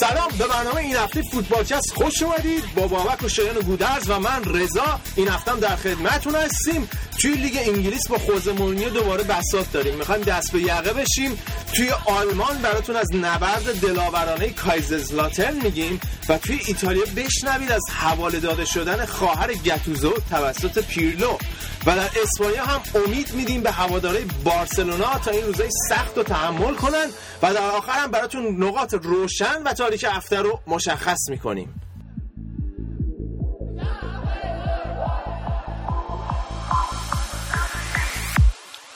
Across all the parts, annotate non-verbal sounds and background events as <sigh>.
سلام به برنامه این هفته فوتبالکست خوش اومدید. با بابک و شایان و گودرز و من رضا. این هفته در خدمتتون هستیم. توی لیگ انگلیس با خوزه مورینیو دوباره بساط داریم. می‌خوایم دست به یقه بشیم. توی آلمان براتون از نبرد دلاورانه کایزرزلاترن میگیم و توی ایتالیا بشنوید از حواله داده شدن خواهر گتوزو توسط پیرلو. و در اسپانیا هم امید میدیم به هواداره بارسلونا تا این روزای سخت رو تحمل کنن. و در آخر هم براتون نقاط روشن و تاریک هفته رو مشخص می‌کنیم.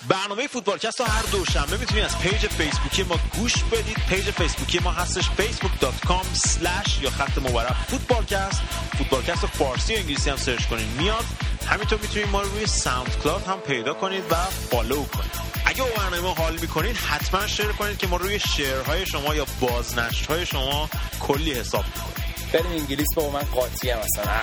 برنامه فوتبالکست رو هر دوشنبه می‌تونید از page فیسبوکی ما گوش بدید. page فیسبوکی ما هستش facebook.com slash یا خط مبارک فوتبالکست. فوتبالکست فارسی و انگلیسی هم search کنید میاد. همینطور می‌تونید ما رو روی SoundCloud هم پیدا کنید و follow کنید. اگه با برنامه حال می‌کنید حتما share کنید که ما روی share های شما یا بازنشرهای شما کلی حساب می‌کنیم. بریم انگلیس با من قاطی هم مثلا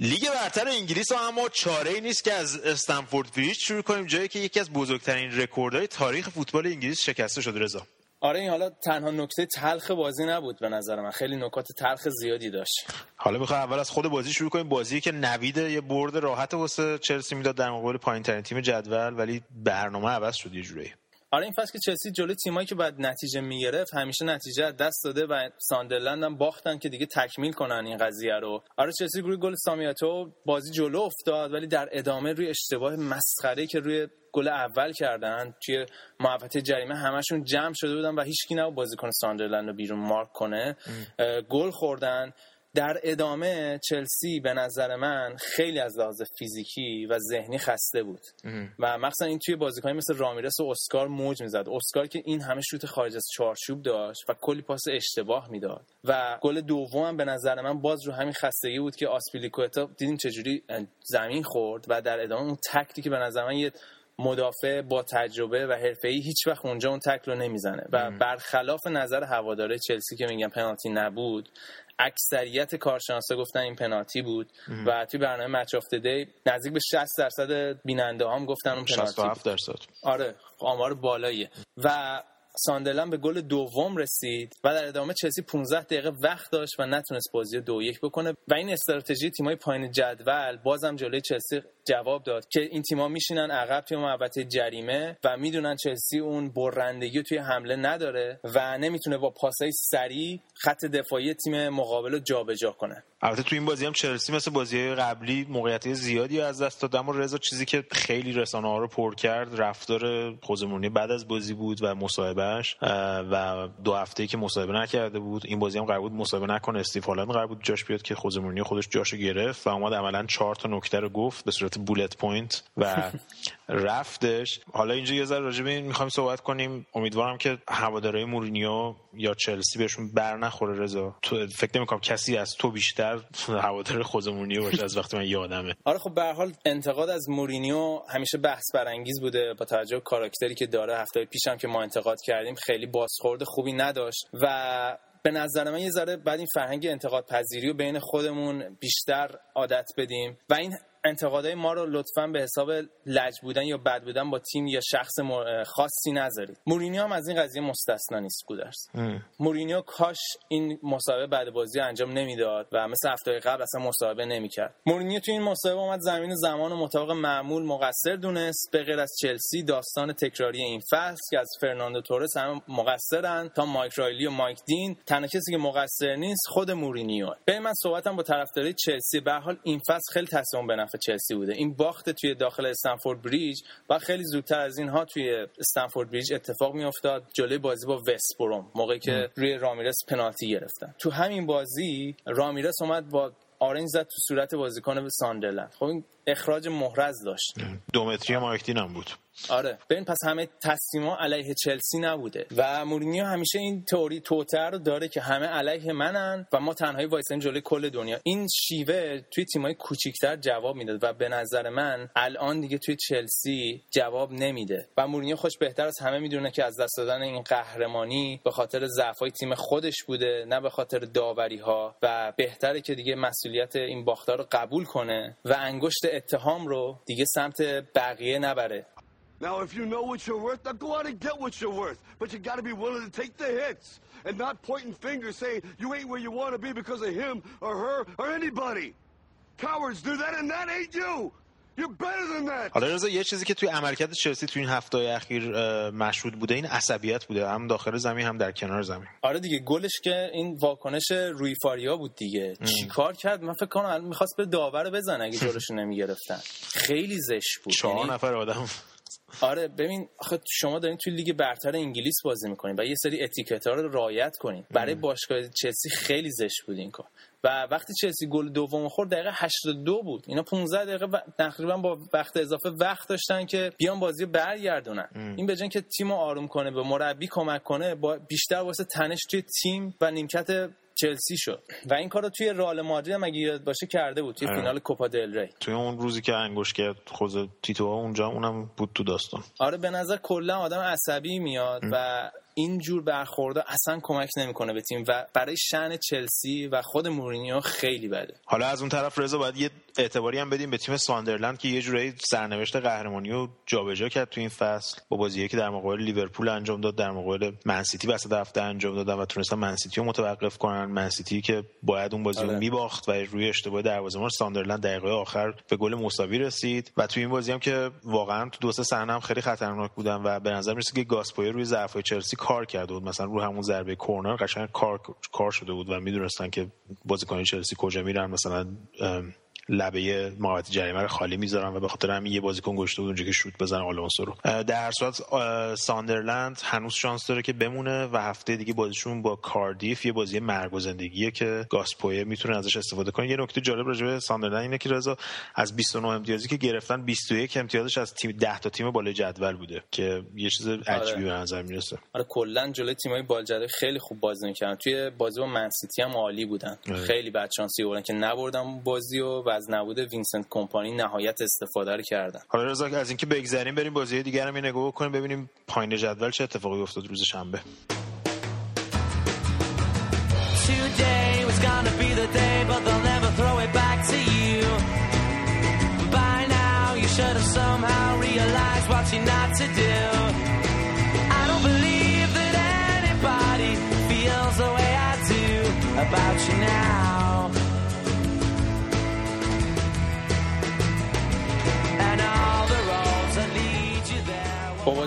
لیگ برتر انگلیس ها اما چاره ای نیست که از استمفورد بریج شروع کنیم جایی که یکی از بزرگترین رکوردهای تاریخ فوتبال انگلیس شکسته شده رضا. آره این حالا تنها نکته تلخ بازی نبود به نظر من. خیلی نکات تلخ زیادی داشت. حالا می‌خوام اول از خود بازی شروع کنیم. بازی که نوید یه برد راحت واسه چلسی می‌داد در مقابل پایین ترین تیم جدول ولی برنامه عوض شد یه جوری آره این فصل که چلسی جلوی تیمایی که بعد نتیجه می‌گرفت همیشه نتیجه دست داده و ساندرلند هم باختن که دیگه تکمیل کنن این قضیه رو. آره چلسی روی گل سامیاتو بازی جلو افتاد ولی در ادامه روی اشتباه مسخره که روی گل اول کردن توی محوطه جریمه همشون جمع شده بودن و هیچکی نبود بازیکن ساندرلند رو بیرون مارک کنه. گل خوردن. در ادامه چلسی به نظر من خیلی از لحاظ فیزیکی و ذهنی خسته بود. و مخصوصا این توی بازیکنی مثل رامیرس و اسکار موج می‌زد. اسکار که این همه شوت خارج از چارچوب داشت و کلی پاس اشتباه می‌داد. و گل دوم به نظر من باز رو همین خستگی بود که آسپیلیکوتا دیدیم چجوری زمین خورد و در ادامه اون تکتی که به نظر من یه مدافع با تجربه و حرفه‌ای هیچ وقت اونجا اون تکل رو نمی‌زنه. و برخلاف نظر هوادارای چلسی که میگن پنالتی نبود اکثریت کارشناسا گفتن این پنالتی بود و توی برنامه Match of the Day نزدیک به 60 درصد بیننده هم گفتن اون پنالتی 67 درصد. آره آمار بالاییه. و ساندرلند به گل دوم رسید و در ادامه چلسی 15 دقیقه وقت داشت و نتونست بازی دو یک بکنه. و این استراتژی تیمای پایین جدول بازم جلوی چلسی جواب داد که این تیما میشینن عقب توی محوطه جریمه و می‌دونن چلسی اون برندگی توی حمله نداره و نمی‌تونه با پاسای سریع خط دفاعی تیم مقابل رو جابجا کنه. البته تو این بازی هم چلسی مثل بازی قبلی موقعیت زیادی از دست داد اما رضا چیزی که خیلی رسانه ها رو پر کرد رفتار خوزه مورینیو بعد از بازی بود و مصاحبهش و دو هفته که مصاحبه نکرده بود. این بازی هم قرار بود مصاحبه نکنه استیو هالند قرار بود جاش بیاد که خوزمونی خودش جاشو گرفت و اومد عملا چهار تا نکته رو گفت به صورت bullet point و رفتش. حالا اینجا یه ذره راجع به این می‌خوایم صحبت کنیم. امیدوارم که هوادارهای مورینیو یا چلسی بهشون بر نخوره رضا. تو فکر نمی‌کنم کسی از تو بیشتر هوادار خود مورینیو باشه از وقتی من یادمه. آره خب به حال انتقاد از مورینیو همیشه بحث برانگیز بوده با توجه کاراکتری که داره. هفته پیشم که ما انتقاد کردیم خیلی بازخورد خوبی نداشت و به نظر من یه ذره بعد این فرهنگ انتقاد پذیری رو بین خودمون بیشتر عادت بدیم. و این انتقادهای ما رو لطفا به حساب لج بودن یا بد بودن با تیم یا شخص خاصی نذارید. مورینیو هم از این قضیه مستثنا نیست گودرس مورینیو کاش این مسابقه بعد بازی انجام نمی‌داد و مثل هفته قبل اصلا مسابقه نمی‌کرد. مورینیو تو این مسابقه اومد زمین زمان و مطابق معمول مقصر دونست. به غیر از چلسی داستان تکراری این فصل که از فرناندو تورس هم مقصرن تا مایک رایلی و مایک دین. تنها کسی که مقصر نیست خود مورینیو. به من صحبتم با طرفدارای چلسی. به حال این فصل خیلی تصمیم به چلسی بوده. این باخت توی داخل استنفورد بریج و خیلی زودتر از اینها توی استنفورد بریج اتفاق میافتاد. جلوی بازی با وست بروم موقعی که روی رامیرس پنالتی گرفتن. تو همین بازی رامیرس اومد با آرنج زد تو صورت بازیکن ساندرلند. خب این اخراج محرز داشت. دو متری مایک دین هم بود. آره. ببین پس همه تصمیما علیه چلسی نبوده. و مورینیو همیشه این تئوری توطئه رو داره که همه علیه منن و ما تنهایی وایسن جلوی کل دنیا. این شیوه توی تیمای کوچیکتر جواب می‌داد و به نظر من الان دیگه توی چلسی جواب نمیده. و مورینیو خودش بهتر از همه می‌دونه که از دست دادن این قهرمانی به خاطر ضعفای تیم خودش بوده نه به خاطر داوری ها و بهتره که دیگه مسئولیت این باختا رو قبول کنه و انگشت اتهام رو دیگه سمت بقیه نبره. Now, if you know what you're worth, now go out and get what you're worth. But you got to be willing to take the hits and not pointing fingers saying you ain't where you want to be because of him or her or anybody. Cowards do that, and that ain't you. حالا رضا یه چیزی که توی عملکرد چلسی توی این هفته اخیر مشهود بوده این عصبیت بوده. هم داخل زمین هم در کنار زمین. آره دیگه گلش که این واکنش روی فاریا بود دیگه. چیکار کرد؟ من فکر کنم می‌خواست به داور بزنه اگه جلوش نمی‌گرفتن. خیلی زشت بود. چهار یعنی... نفر آدم. آره ببین آخه شما دارین توی لیگ برتر انگلیس بازی می‌کنین و یه سری اتیکت ها رو رعایت کنین. برای باشگاه چلسی خیلی زشت بود این کار. و وقتی چلسی گل دوم خورد دقیقه 82 بود. اینا 15 دقیقه تقریبا با وقت اضافه وقت داشتن که بیان بازی برگردونن. ام. این به که تیم رو آروم کنه به مربی کمک کنه با بیشتر واسه تنش توی تیم و نیمکت چلسی شد. و این کارو توی رئال مادرید هم اگه یاد باشه کرده بود توی فینال کوپا دل ری. توی اون روزی که انگوش کرد خود تیتو اونجا اونم بود تو داستان. آره به نظر کلا آدم عصبی میاد ام. و این جور برخورده اصلا کمک نمی‌کنه به تیم و برای شأن چلسی و خود مورینیو خیلی بده. حالا از اون طرف رضا باید یه اعتباری هم بدیم به تیم ساندرلند که یه جورایی سرنوشت قهرمانی رو جابجا کرد تو این فصل. با بازی که در مقابل لیورپول انجام داد در مقابل منسیتی وسط هفته انجام دادن و تونستن منسیتی رو متوقف کنن. منسیتی که باید اون بازی رو آره. میباخت و روی اشتباه دروازه‌بان ساندرلند دقیقه آخر به گل مساوی رسید. و تو این بازی هم که واقعا تو دو سه صحنه هم خیلی خطرناک بودن و به نظر می‌رسه که گاس پویت روی ضعف‌های چلسی کار کرده بود. مثلا رو همون ضربه کرنر قشنگ کار کار شده بود و می‌دونستن که بازیکن چلسی کجا میرن. مثلا لبه محوطه جریمه رو خالی می‌ذارن و به خاطر همین یه بازیکن گشته بود اونجا که شوت بزنه آلونسو رو. در هر صورت ساندرلند هنوز شانس داره که بمونه و هفته دیگه بازیشون با کاردیف یه بازی مرگ و زندگیه که گاسپویه می‌تونه ازش استفاده کنه. یه نکته جالب راجع به ساندرلند اینه که رضا از 29 امتیازی که گرفتن 21 امتیازش از تیم 10 تا تیم بالای جدول بوده که یه چیز عجیبی آره. به نظر می‌رسه. آره کلا جلوی تیمای بالای جدول خیلی خوب بازی می‌کردن. توی بازی با منسیتی هم عالی بودن. آره. خیلی بد شانسی بودن که نبردن بازی و از نبود وینسنت کمپانی نهایت استفاده رو کردن. حالا رضا از اینکه بگذریم بریم بازی دیگر هم نگاه بکنیم ببینیم پایین جدول چه اتفاقی افتاد روز شنبه. About you now.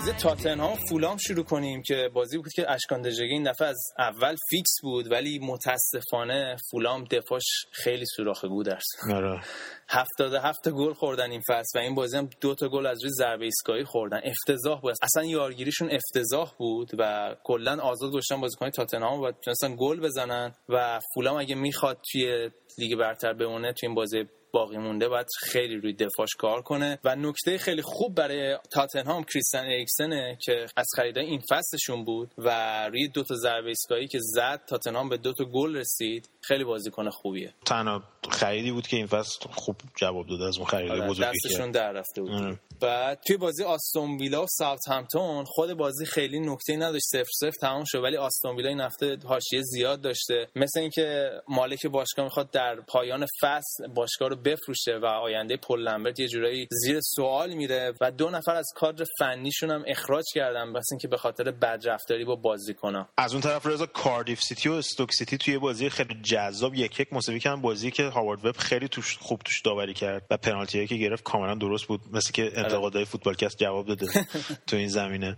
بازی تاتنهام فولام شروع کنیم که بازی بود که اشکان دژگی این دفعه از اول فیکس بود ولی متاسفانه فولام دفاعش خیلی سوراخ گودرس آره. هفتاد هفت گل خوردن این فصل و این بازی هم دو تا گل از روی ضربه ایستگاهی خوردن. افتضاح بود. اصلا یارگیریشون افتضاح بود و کلا آزاد گذاشتن بازیکن تاتنهام و تونستن گل بزنن و فولام اگه می‌خواد توی لیگ برتر بمونه توی این بازی باقی مونده باید خیلی روی دفاعش کار کنه. و نکته خیلی خوب برای تاتنهام کریستن اریکسنه که از خریدای این فصلشون بود و روی دو تا ضربه ایستگاهی که زد تاتنهام به دو تا گل رسید. خیلی بازیکن خوبیه. تنها خریدی بود که این فصل خوب جواب داده از اون خریدای آره، بزرگی دستشون در رفته بود. و توی بازی آستون ویلا و همتون خود بازی خیلی نکته نداشت صفر صفر تمام شد. ولی آستون ویلا این هفته حاشیه زیاد داشته. مثل اینکه مالک باشگاه می‌خواد در پایان فصل باشگاه رو بفروشه و آینده پل لمبرت یه جورایی زیر سوال میره و دو نفر از کادر فنیشون هم اخراج کردن بس اینکه به خاطر بدرفتاری با بازیکن‌ها از اون طرف رضا کاردیف سیتی و استوک سیتی توی بازی خیلی جذاب یک یک مساوی کردن بازی که هاوارد وب خیلی توش خوب توش داوری کرد و پنالتی که گرفت کاملا درست بود مثل که آره. انتقادهای فوتبالکست جواب داده <laughs> تو این زمینه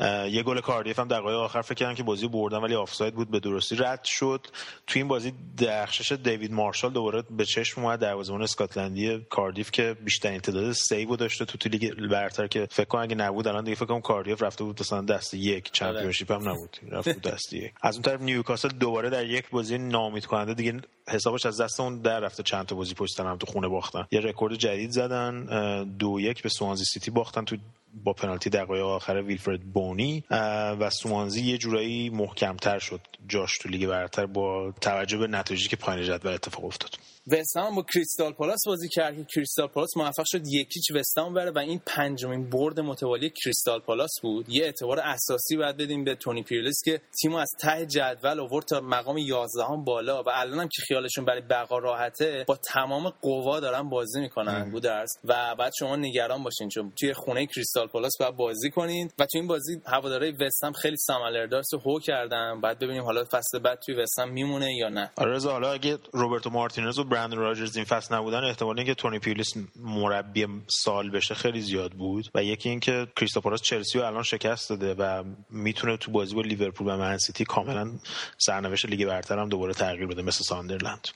یه گل کاردیف هم دقایق آخر فکر کردن که بازی بردن ولی آفساید بود به درستی رد شد. تو این بازی درخشش دیوید مارشال دوباره به چشم اومد دروازه‌بان اسکاتلندی کاردیف که بیشتر تعداد سیو داشته تو لیگ برتر که فکر کنم اگه نبود الان دیگه فکر کنم کاردیف رفته بود مثلا دسته یک چمپیونشیپ هم نبود. رفته بود دسته یک. از اون طرف نیوکاسل دوباره در یک بازی ناامید کننده دیگه حسابش از دست اون در رفته. چند تا بازی پشت هم تو خونه باختن. یه رکورد جدید زدن دو یک به سوانزی سیتی باختن تو با پنالتی دقایق آخر ویلفرد بونی و سوانزی یه جورایی محکمتر شد. جاش تو لیگ برتر با توجه به نتایجی که پایین جدول اتفاق افتاد. وستهم با کریستال پالاس بازی کرد که کریستال پالاس موفق شد یک هیچ وستهم رو ببره و این پنجمین برد متوالی کریستال پالاس بود. یه اعتبار اساسی باید بدیم به تونی پیولیس که تیمو از ته جدول آورد تا مقام 11 هم بالا و الان هم که خیالشون برای بقا راحته با تمام قوا دارن بازی می‌کنن بودرز و بعد شما نگران باشین چون توی خونه کریستال پالاس باید بازی کنین. و توی این بازی هوادارهای وستهم خیلی سم آلاردایس هو کردن. بعد ببینیم حالا فصل بعد توی وستهم میمونه یا نه؟ آره حالا اگه روبرتو مارتینز و برندن راجرز این فصل نبودن احتمال اینکه تونی پیرلیس مربی سال بشه خیلی زیاد بود و یکی اینکه کریستوپاراس چلسی رو الان شکست داده و می‌تونه تو بازی با لیورپول و منسیتی کاملا سرنوشت لیگ برتر هم دوباره تغییر بده مثل ساندرلند.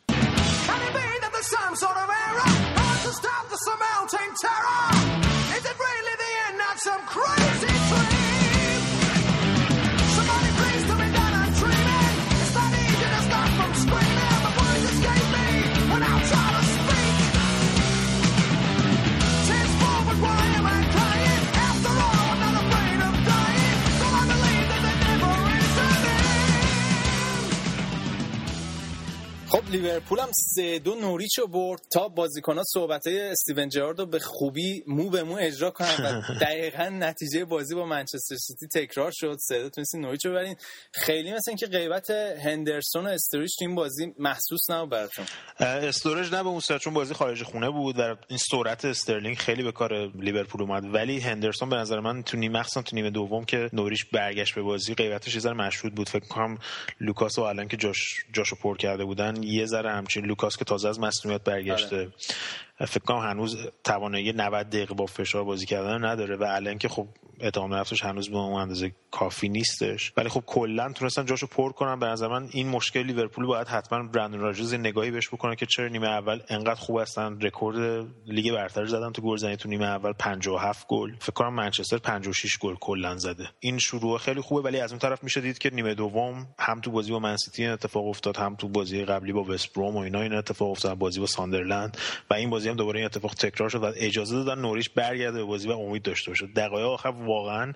لیورپول هم سه دو نوریچ رو برد تا بازیکنها صحبت های استیون جرارد رو به خوبی مو به مو اجرا کنن و <laughs> دقیقا نتیجه بازی با منچستر سیتی تکرار شد. سه دو تونستین نوریچ رو ببرین خیلی مثل اینکه غیبت هندرسون و استوریج تو این بازی محسوس نبود براتون. استوریج نه به اون چون بازی خارج خونه بود و این سرعت استرلینگ خیلی به کار لیورپول اومد. ولی هندرسون به نظر من تو نیمه مخصوصا تو نیمه دوم که نوریچ برگشت به بازی غیبتش یه ذره مشهود بود. فکر کنم لوکاس و الان که جاش جاشو پر کرده بودن یه ذره همچین لوکاس که تازه از مصدومیت برگشته آره. فکر کنم هنوز توانایی 90 دقیقه با فشار بازی کردن نداره و الان که خب ادامه نفسش هنوز به اون اندازه کافی نیستش. ولی خب کلا تونستن جاشو پر کنن. به نظر من این مشکل لیورپول باید حتما برندن راجرز نگاهی بهش بکنه که چرا نیمه اول انقدر خوب هستن. رکورد لیگ برتر زدن تو گلزنی تو نیمه اول 57 گل. فکر کنم منچستر 56 گل کلا زده. این شروع خیلی خوبه ولی از اون طرف میشه دید که نیمه دوم هم تو بازی با منسیتی اتفاق افتاد هم تو بازی قبلی با وست بروم و اینا این اتفاق افتاد بازی با ساندرلند. و این بازی هم دوباره این اتفاق تکرار شد و اجازه دادن نوریچ برگرده به بازی و امید داشته باشه. دقایق آخر واقعا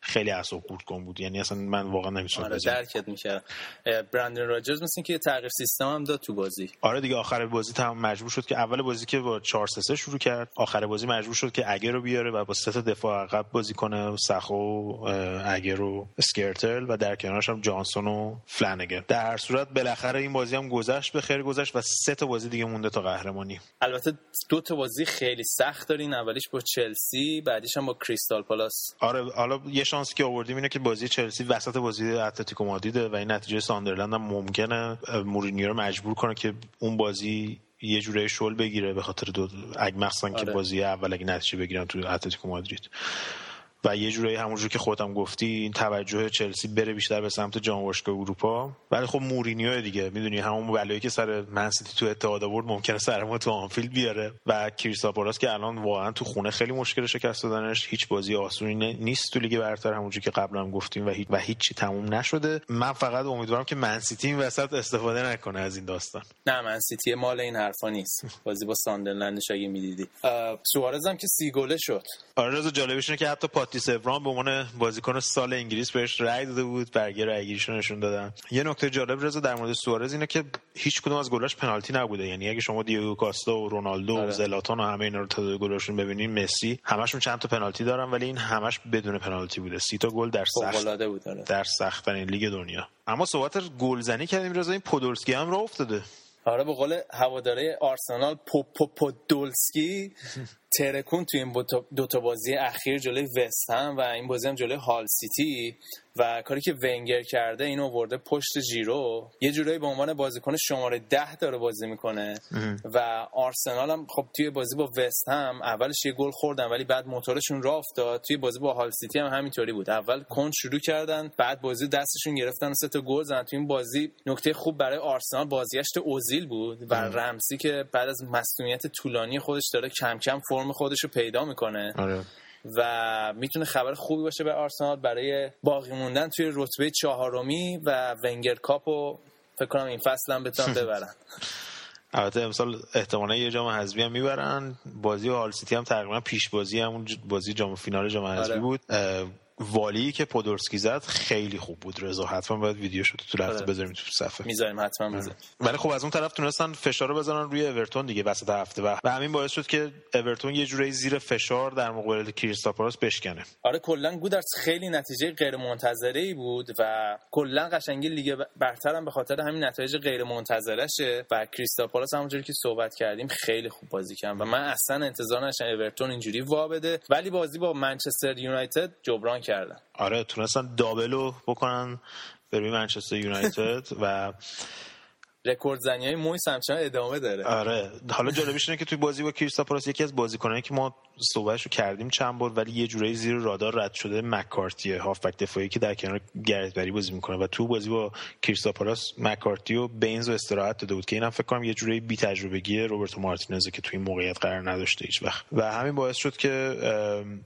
خیلی اعصاب خورد کن بود. یعنی اصلا من واقعا نمی‌تونم آره درکت می‌کردم. برندن راجرز مثل که تغییر سیستم هم داد تو بازی. آره دیگه آخر بازی تمام مجبور شد که اول بازی که با 4 3 شروع کرد آخر بازی مجبور شد که آگر رو بیاره و با سه تا دفاع عقب بازی کنه ساخو آگر و اسکرتل و در کنارش هم جانسون و فلنگن در هر صورت بالاخره این بازی هم گذشت به خیر گذشت و سه تا بازی دیگه مونده تا قهرمانی. البته دو تا بازی خیلی سخت دارین. اولیش با چلسی بعدیش هم با کریستال پالاس. آره حالا یه شانسی که آوردیم اینه که بازی چلسی وسط بازی اتلتیکو مادریده و این نتیجه ساندرلند هم ممکنه مورینیو رو مجبور کنه که اون بازی یه جوری شل بگیره به خاطر دو اگه مخصوصا آره. که بازی اول اگه نتیجه بگیرن تو اتلتیکو مادرید و یه جورایی همونجور که خودم گفتی این توجه چلسی بره بیشتر به سمت جام اروپا. ولی خب مورینیو دیگه می‌دونی همون بلایی که سر منسیتی تو اتحاد آورد ممکنه سر ما تو آنفیلد بیاره. و کریستال پالاس که الان واقعا تو خونه خیلی مشکل شکست دادنش هیچ بازی آسونی نیست تو لیگ برتر همونجوری که قبلا هم گفتیم و هیچ و هیچی تموم نشده. من فقط امیدوارم که منسیتی این وسط استفاده نکنه از این داستان. نه منسیتی مال این حرفا نیست. بازی با ساندرلندش اگه می‌دیدی. سوارز هم که سی گله شد. آره جالبش که حتی پاتریس اورا هم به عنوان بازیکن سال انگلیس بهش رأی داده بود برگه رأیگیریشو نشون دادن. یه نکته جالب رضا در مورد سوارز اینه که هیچ کدوم از گلاش پنالتی نبوده. یعنی اگه شما دیگو کاستا و رونالدو و آره. زلاتان و همه اینا رو تعداد گلاشون ببینین مسی همشون چند تا پنالتی دارن ولی این همش بدون پنالتی بوده. سی تا گل در سخت بود آره. در سخت‌ترین لیگ دنیا. اما صحبت گلزنی کردیم رضا این پودولسکی هم راه افتاده. آره به قول هواداره آرسنال پوپودولسکی <laughs> ترکون توی این دوتا بازی اخیر جلوی وست هم و این بازی هم جلوی هال سیتی و کاری که ونگر کرده اینو آورده پشت جیرو. یه جورایی به عنوان بازیکن شماره ده داره بازی می‌کنه. و آرسنال هم خب توی بازی با وست هم اولش یه گل خوردن ولی بعد موتورشون راه افتاد. توی بازی با هال سیتی هم همینطوری بود. اول کند شروع کردن بعد بازی دستشون گرفتن و سه تا گل زدن. توی این بازی نکته خوب برای آرسنال بازگشت اوزیل بود و رمسی که بعد از مصدومیت طولانی خودش داره کم کم فرم خودش رو پیدا می‌کنه آره. و می‌تونه خبر خوبی باشه به آرسنال برای باقی موندن توی رتبه چهارمی و ونگر کاپو فکر کنم این فصل هم بتونن <laughs> ببرن البته امسال احتمالا یه جام حذفی هم می‌برن بازی هال سیتی هم تقریبا پیش بازی همون بازی جام فینال جام حذفی آره. بود والی که پودورسکی زد خیلی خوب بود. رضا حتما باید ویدیو شده تو لحظه آره. بذاریم تو صفحه. می‌ذاریم حتما بذاریم ولی خب از اون طرف تونستن فشار رو بزنن روی اورتون دیگه وسط هفته. و و همین باعث شد که اورتون یه جوری زیر فشار در مقابل کریستاپالاس بشکنه. آره کلا گودرز خیلی نتیجه غیر منتظره ای بود و کلا قشنگی لیگ برتر هم به خاطر همین نتایج غیر منتظرشه و کریستال پالاس همونجوری که صحبت کردیم خیلی خوب بازی کرد. و من اصلا انتظار نداشتم اورتون اینجوری وا بده. ولی بازی با منچستر یونایتد جبران کردن آره تونستن double و بکنن به روی منچستر یونایتد <laughs> و رکورد زنی های مویس همچنان ادامه داره. آره حالا جالبیش اینه که توی بازی با کریستاپالاس یکی از بازیکنایی که ما صحبتش رو کردیم چند بار ولی یه جورایی زیر رادار رد شده مکارتی هافبک دفاعی که در کنار گرتبری بازی می‌کنه. و تو بازی با کریستاپالاس مکارتی و بینز و استراحت داده بود که اینم فکر کنم یه جورایی بی تجربگی روبرتو مارتینز که توی این موقعیت قرار نداشته هیچ وقت. و همین باعث شد که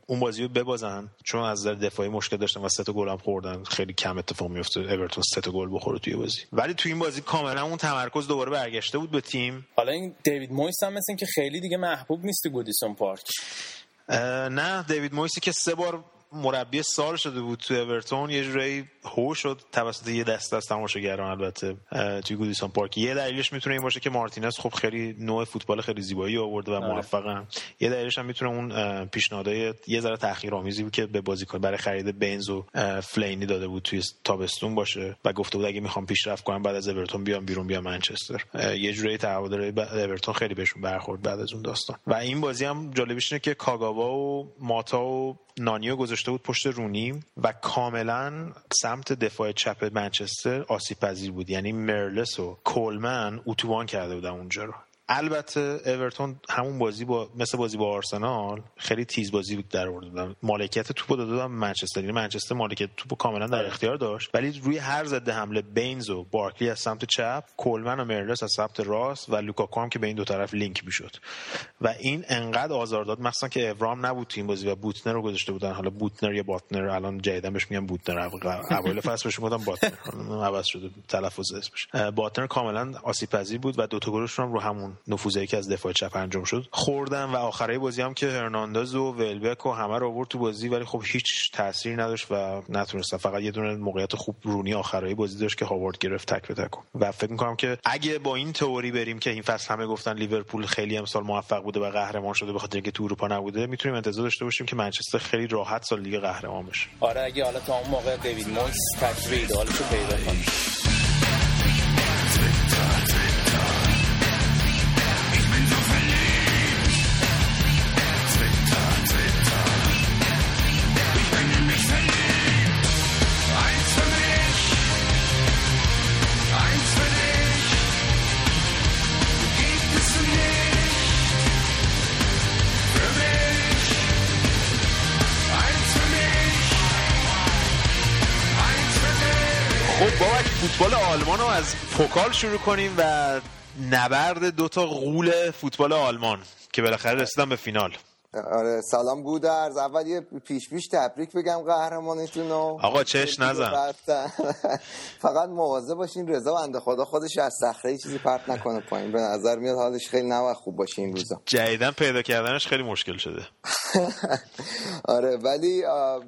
اون بازی رو ببازن چون از نظر دفاعی مشکل داشتن و سه تا گل هم خوردن. خیلی کم اتفاق میفته اورتون سه تا گل بخوره توی بازی. ولی توی این بازی کاملا اون تمرکز دوباره برگشته بود به تیم. حالا این دیوید مویس هم مثل که خیلی دیگه محبوب نیست تو گودیسون پارک. نه دیوید مویسی که سه بار مربی سال شده بود تو اورتون یه جورایی هو شد توسط یه دسته از تماشاگران البته توی گودیسون پارک. یه دلیلش می‌تونه این باشه که مارتینز خب خیلی نوع فوتبال خیلی زیبایی آورده و آره. موفقن. یه دلیلش هم می‌تونه اون اه، پیشنهادهای یه ذره تحقیرآمیزی بود که به بازیکن برای خرید بنز و فلینی داده بود توی تابستون باشه و گفته بود اگه می‌خوام پیشرفت کنم بعد از اورتون بیام بیرون بیام منچستر. یه جورایی تعهدات اورتون خیلی بهشون برخورد بعد از اون داستان. و این بازی هم جالبیش اینه که کاگاوا و ماتا و نانیو گذاشته بود پشت رونی و کاملا سمت دفاع چپ منچستر آسیب پذیر بود. یعنی میرالاس و کولمن اتوبان کرده بودن اونجا رو. البته اورتون همون بازی با مثل بازی با آرسنال خیلی تیز بازی بود در آورده بودن مالکیت توپو داده بودن منچستر. یعنی منچستر مالکیت توپو کاملا در اختیار داشت. ولی روی هر ضد حمله بینز و بارکلی از سمت چپ کولمن و میرالاس از سمت راست و لوکاکو هم که به این دو طرف لینک می‌شد. و این انقدر آزار داد مثلا که اورام نبود تو این بازی و بوتنر رو گذاشته بودن. حالا بوتنر یا باتنر الان جدیدا بهش میگن بوتنر. اول فصل بهش می‌گفتن باتنر. عوض شده تلفظ اسمش. باتنر کاملا آسیب پذیر بود و دو تا گلشون هم رو همون نفوذی که از دفاع چپ انجام شد. خوردن و آخرای بازی هم که هرناندز و ولبک و همه رو آورد تو بازی ولی خب هیچ تاثیری نداشت و نتونستن. فقط یه دونه موقعیت خوب رونی آخرای بازی داشت که هاوارد گرفت تک به تک. و فکر می‌کنم که اگه با این تئوری بریم که این فصل همه گفتن لیورپول خیلی امسال موفق بوده و قهرمان شده به خاطر اینکه تو اروپا نبوده می‌تونیم انتظار داشته باشیم که منچستر خیلی راحت سال دیگه قهرمان بشه. آره اگه حالا تا اون موقع دیوید مویس تجربه ایدئالشو پیدا کنه خب بابک فوتبال آلمان رو از پوکال شروع کنیم و نبرد دوتا غول فوتبال آلمان که بالاخره رسیدن به فینال. آره سلام گودرز اول یه پیش پیش تبریک بگم قهرمانیتون رو. آقا چش نزن. <laughs> فقط مواظب باشین رضا بنده خدا خودش از صخره چیزی پرت نکنه پایین. به نظر میاد حالش خیلی نباید خوب باشه این روزا. جدیدن پیدا کردنش خیلی مشکل شده. <laughs> آره ولی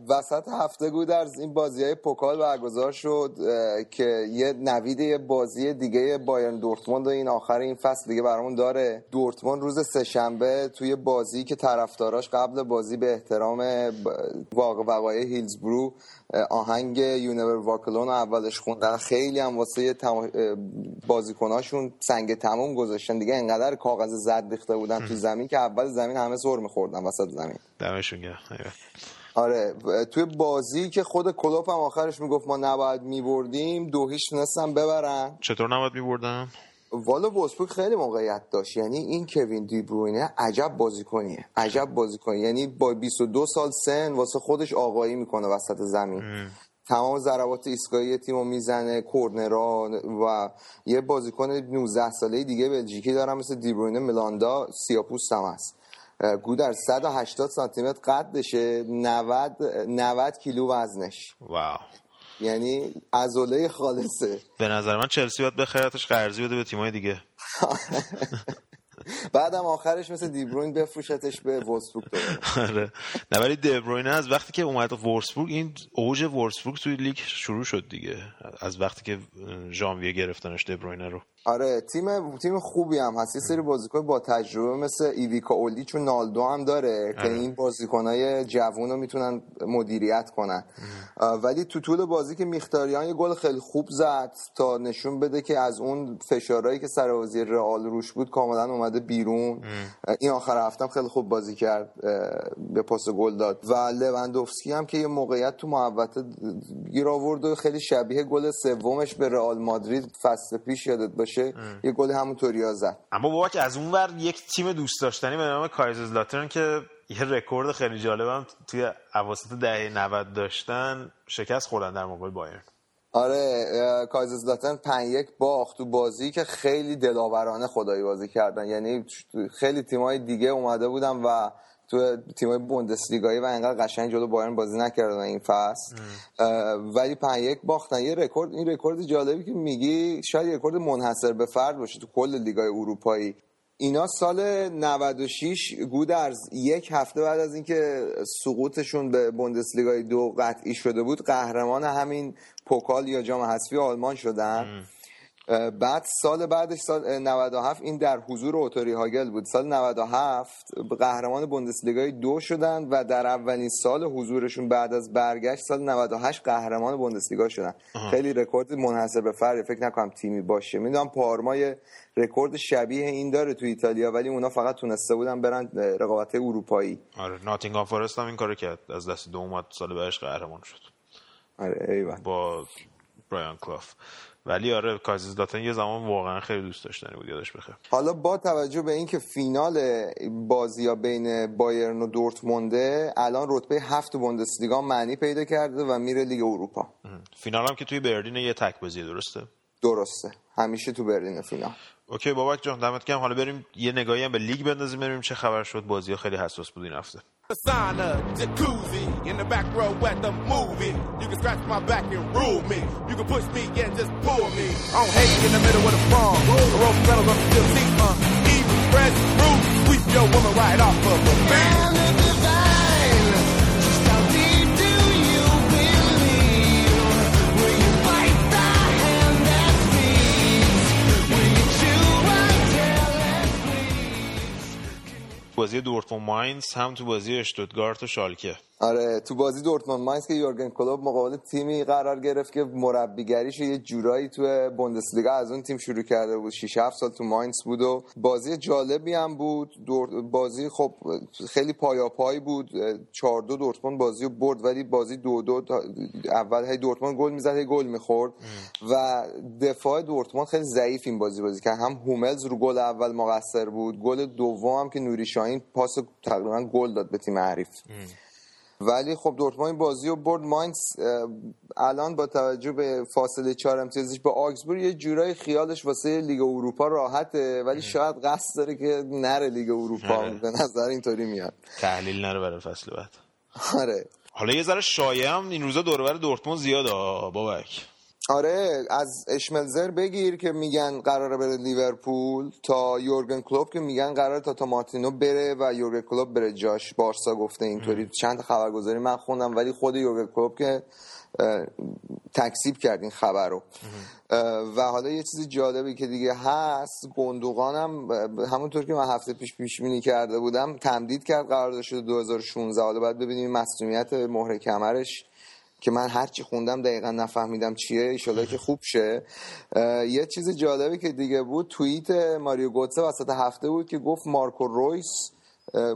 وسط هفته گودرز این بازی های پوکال برگزار شد که یه نوید یه بازی دیگه بایرن دورتموند و این آخر این فصل دیگه برامون داره. دورتموند روز سه‌شنبه توی بازی که طرفداراش قبل بازی به احترام واقع وقایع هیلزبرو آهنگ You'll Never Walk Alone اولش خوندن. خیلی هم واسه تما- بازیکناشون سنگ تموم گذاشتن. دیگه انقدر کاغذ زد ریخته بودن تو زمین که اول زمین همه سر میخوردن وسط زمین. دمشون گرم. آره توی بازی که خود کلوپ هم آخرش می‌گفت ما نباید میبردیم دو هیچ تونستن ببرن. چطور نباید میبردن؟ والا وولسبورگ خیلی موقعیت داشت. یعنی این کوین دی بروینه عجب بازیکنیه. عجب بازیکنی یعنی با 22 سال سن واسه خودش آقایی می‌کنه وسط زمین. تمام ضربات ایستگاهی تیمو می‌زنه کورنرا و یه بازیکن 19 ساله دیگه بلژیکی دارم مثل دیبروینه ملاندا سیاپوست هم هست. گودر 180 سانتی متر قدشه 90 90 کیلو وزنش. واو. یعنی عضله خالصه. به نظر من چلسی باید بخیرتش قرضی بده به تیمای دیگه. <laughs> بعدم آخرش مثل دیبروین بفروشتش به وولسبورگ آره. نه ولی دیبروین از وقتی که اومد وورسبورگ این اوج وورسبورگ توی لیگ شروع شد دیگه. از وقتی که ژانویه گرفتنش دیبروین رو. آره تیم تیم خوبی هم هست. یه سری بازیکن با تجربه مثل ایویکا اولی چون نالدو هم داره که این بازیکنای جوون رو می‌تونن مدیریت کنن. ولی تو طول بازی که میختاریان یه گل خیلی خوب زد تا نشون بده که از اون فشارهایی که سر بازی رئال روش بود کاملا اومده بیرون. این آخر هفتم خیلی خوب بازی کرد به پاس گل داد. و لوندوفسکی هم که یه موقعیت تو محوطه گیر آورد و خیلی شبیه گل سومش به رئال مادرید فصل پیش یادت باشه. یه گل همونطوری زد. اما بابا که از اون ور یک تیم دوست داشتنی به نام کایزرسلاترن که یه رکورد خیلی جالبم توی اواسط دهه 90 داشتن شکست خوردن در مقابل بایرن. آره کایزرسلاترن 5 یک باخت تو بازی که خیلی دلاورانه خدایی بازی کردن. یعنی خیلی تیمای دیگه اومده بودن و تو تیمای بوندسلیگایی و انقدر قشنگ جلو بایرن بازی نکردن این فصل. ولی پنج یک باختن. یه رکورد این رکورد جالبی که میگی شاید رکورد منحصر به فرد باشه تو کل لیگای اروپایی. اینا سال 96 گودرز یک هفته بعد از اینکه سقوطشون به بوندسلیگای دو قطعی شده بود قهرمان همین پوکال یا جام حذفی آلمان شدن. بعد سال بعدش سال 97 این در حضور اوتو رهاگل بود. سال 97 قهرمان بوندسلیگای دو شدن و در اولین سال حضورشون بعد از برگشت سال 98 قهرمان بوندسلیگا شدن. خیلی رکورد منحصر به فرد فکر نکنم تیمی باشه. می‌دونم پارمای رکورد شبیه این داره تو ایتالیا ولی اونا فقط تونسته بودن برن رقابت اروپایی. آره ناتینگهام فارست هم این کارو کرد. از دسته دو اومد سال بعدش قهرمان شد. آره ایوان. با برایان کلاف. ولی آره لاترن یه زمان واقعا خیلی دوست داشتنی بود یادش بخیر. حالا با توجه به اینکه فینال بازی ها بین بایرن و دورتمونده الان رتبه هفت بوندسلیگا معنی پیدا کرده و میره لیگ اروپا. فینال هم که توی برلین یه تک بازی درسته؟ درسته. همیشه تو برلین فینال. اوکی بابک جان دمت گرم. حالا بریم یه نگاهی هم به لیگ بندازیم بریم چه خبر شد. بازی ها خیلی حساس بود این هفته. Sauna, jacuzzi, in the back row at the movie. You can scratch my back and rule me. You can push me and just pull me. I don't hate in the middle of the farm. The rope pedals on the steel seat, uh. Even fresh roof, sweep your woman right off of the man. بازی دورتموند ماینز هم تو بازی اشتوتگارت و شالکه. آره تو بازی دورتموند ماینز که یورگن کلوب مقابل تیمی قرار گرفت که مربیگریش یه جورایی تو بوندسلیگا از اون تیم شروع کرده بود. 6 7 سال تو ماینز بود و بازی جالبی هم بود. بازی خب خیلی پایاپای بود. 4 2 دورتموند بازی رو برد ولی بازی دو دو اول هی دورتموند گل می‌زد هی گل می‌خورد. و دفاع دورتموند خیلی ضعیف این بازی بازی که هم هوملز رو گل اول مقصر بود گل دوم هم که نوری شاهین پاس تقریبا گل داد به تیم حریف. ولی خب دورتموند بازی رو برد. ماینز الان با توجه به فاصله چهار امتیازش با آگزبور یه جورای خیالش واسه لیگ اروپا راحته. ولی شاید قصد داره که نره لیگ اروپا. به نظر اینطوری میاد. تحلیل نره برای فصل بعد. آره. حالا یه ذره شایعه هم این روزا دور دورتموند زیاده بابک. آره از اشملزر بگیر که میگن قراره بره لیورپول تا یورگن کلوب که میگن قراره تا تا مارتینو بره و یورگن کلوب بره. جاش بارسا گفته اینطوری. چند خبرگزاری من خوندم ولی خود یورگن کلوب که تکسیب کرد این خبر رو و حالا یه چیز جالبی که دیگه هست گندوقانم همونطور که من هفته پیش پیش بینی کرده بودم تمدید کرد قرار شده 2016 حالا باید ببینیم مسئولیت مهر کمرش که من هرچی خوندم دقیقا نفهمیدم چیه. ایشالا که خوب شه. یه چیز جالبی که دیگه بود توییت ماریو گوتسه وسط هفته بود که گفت مارکو رویس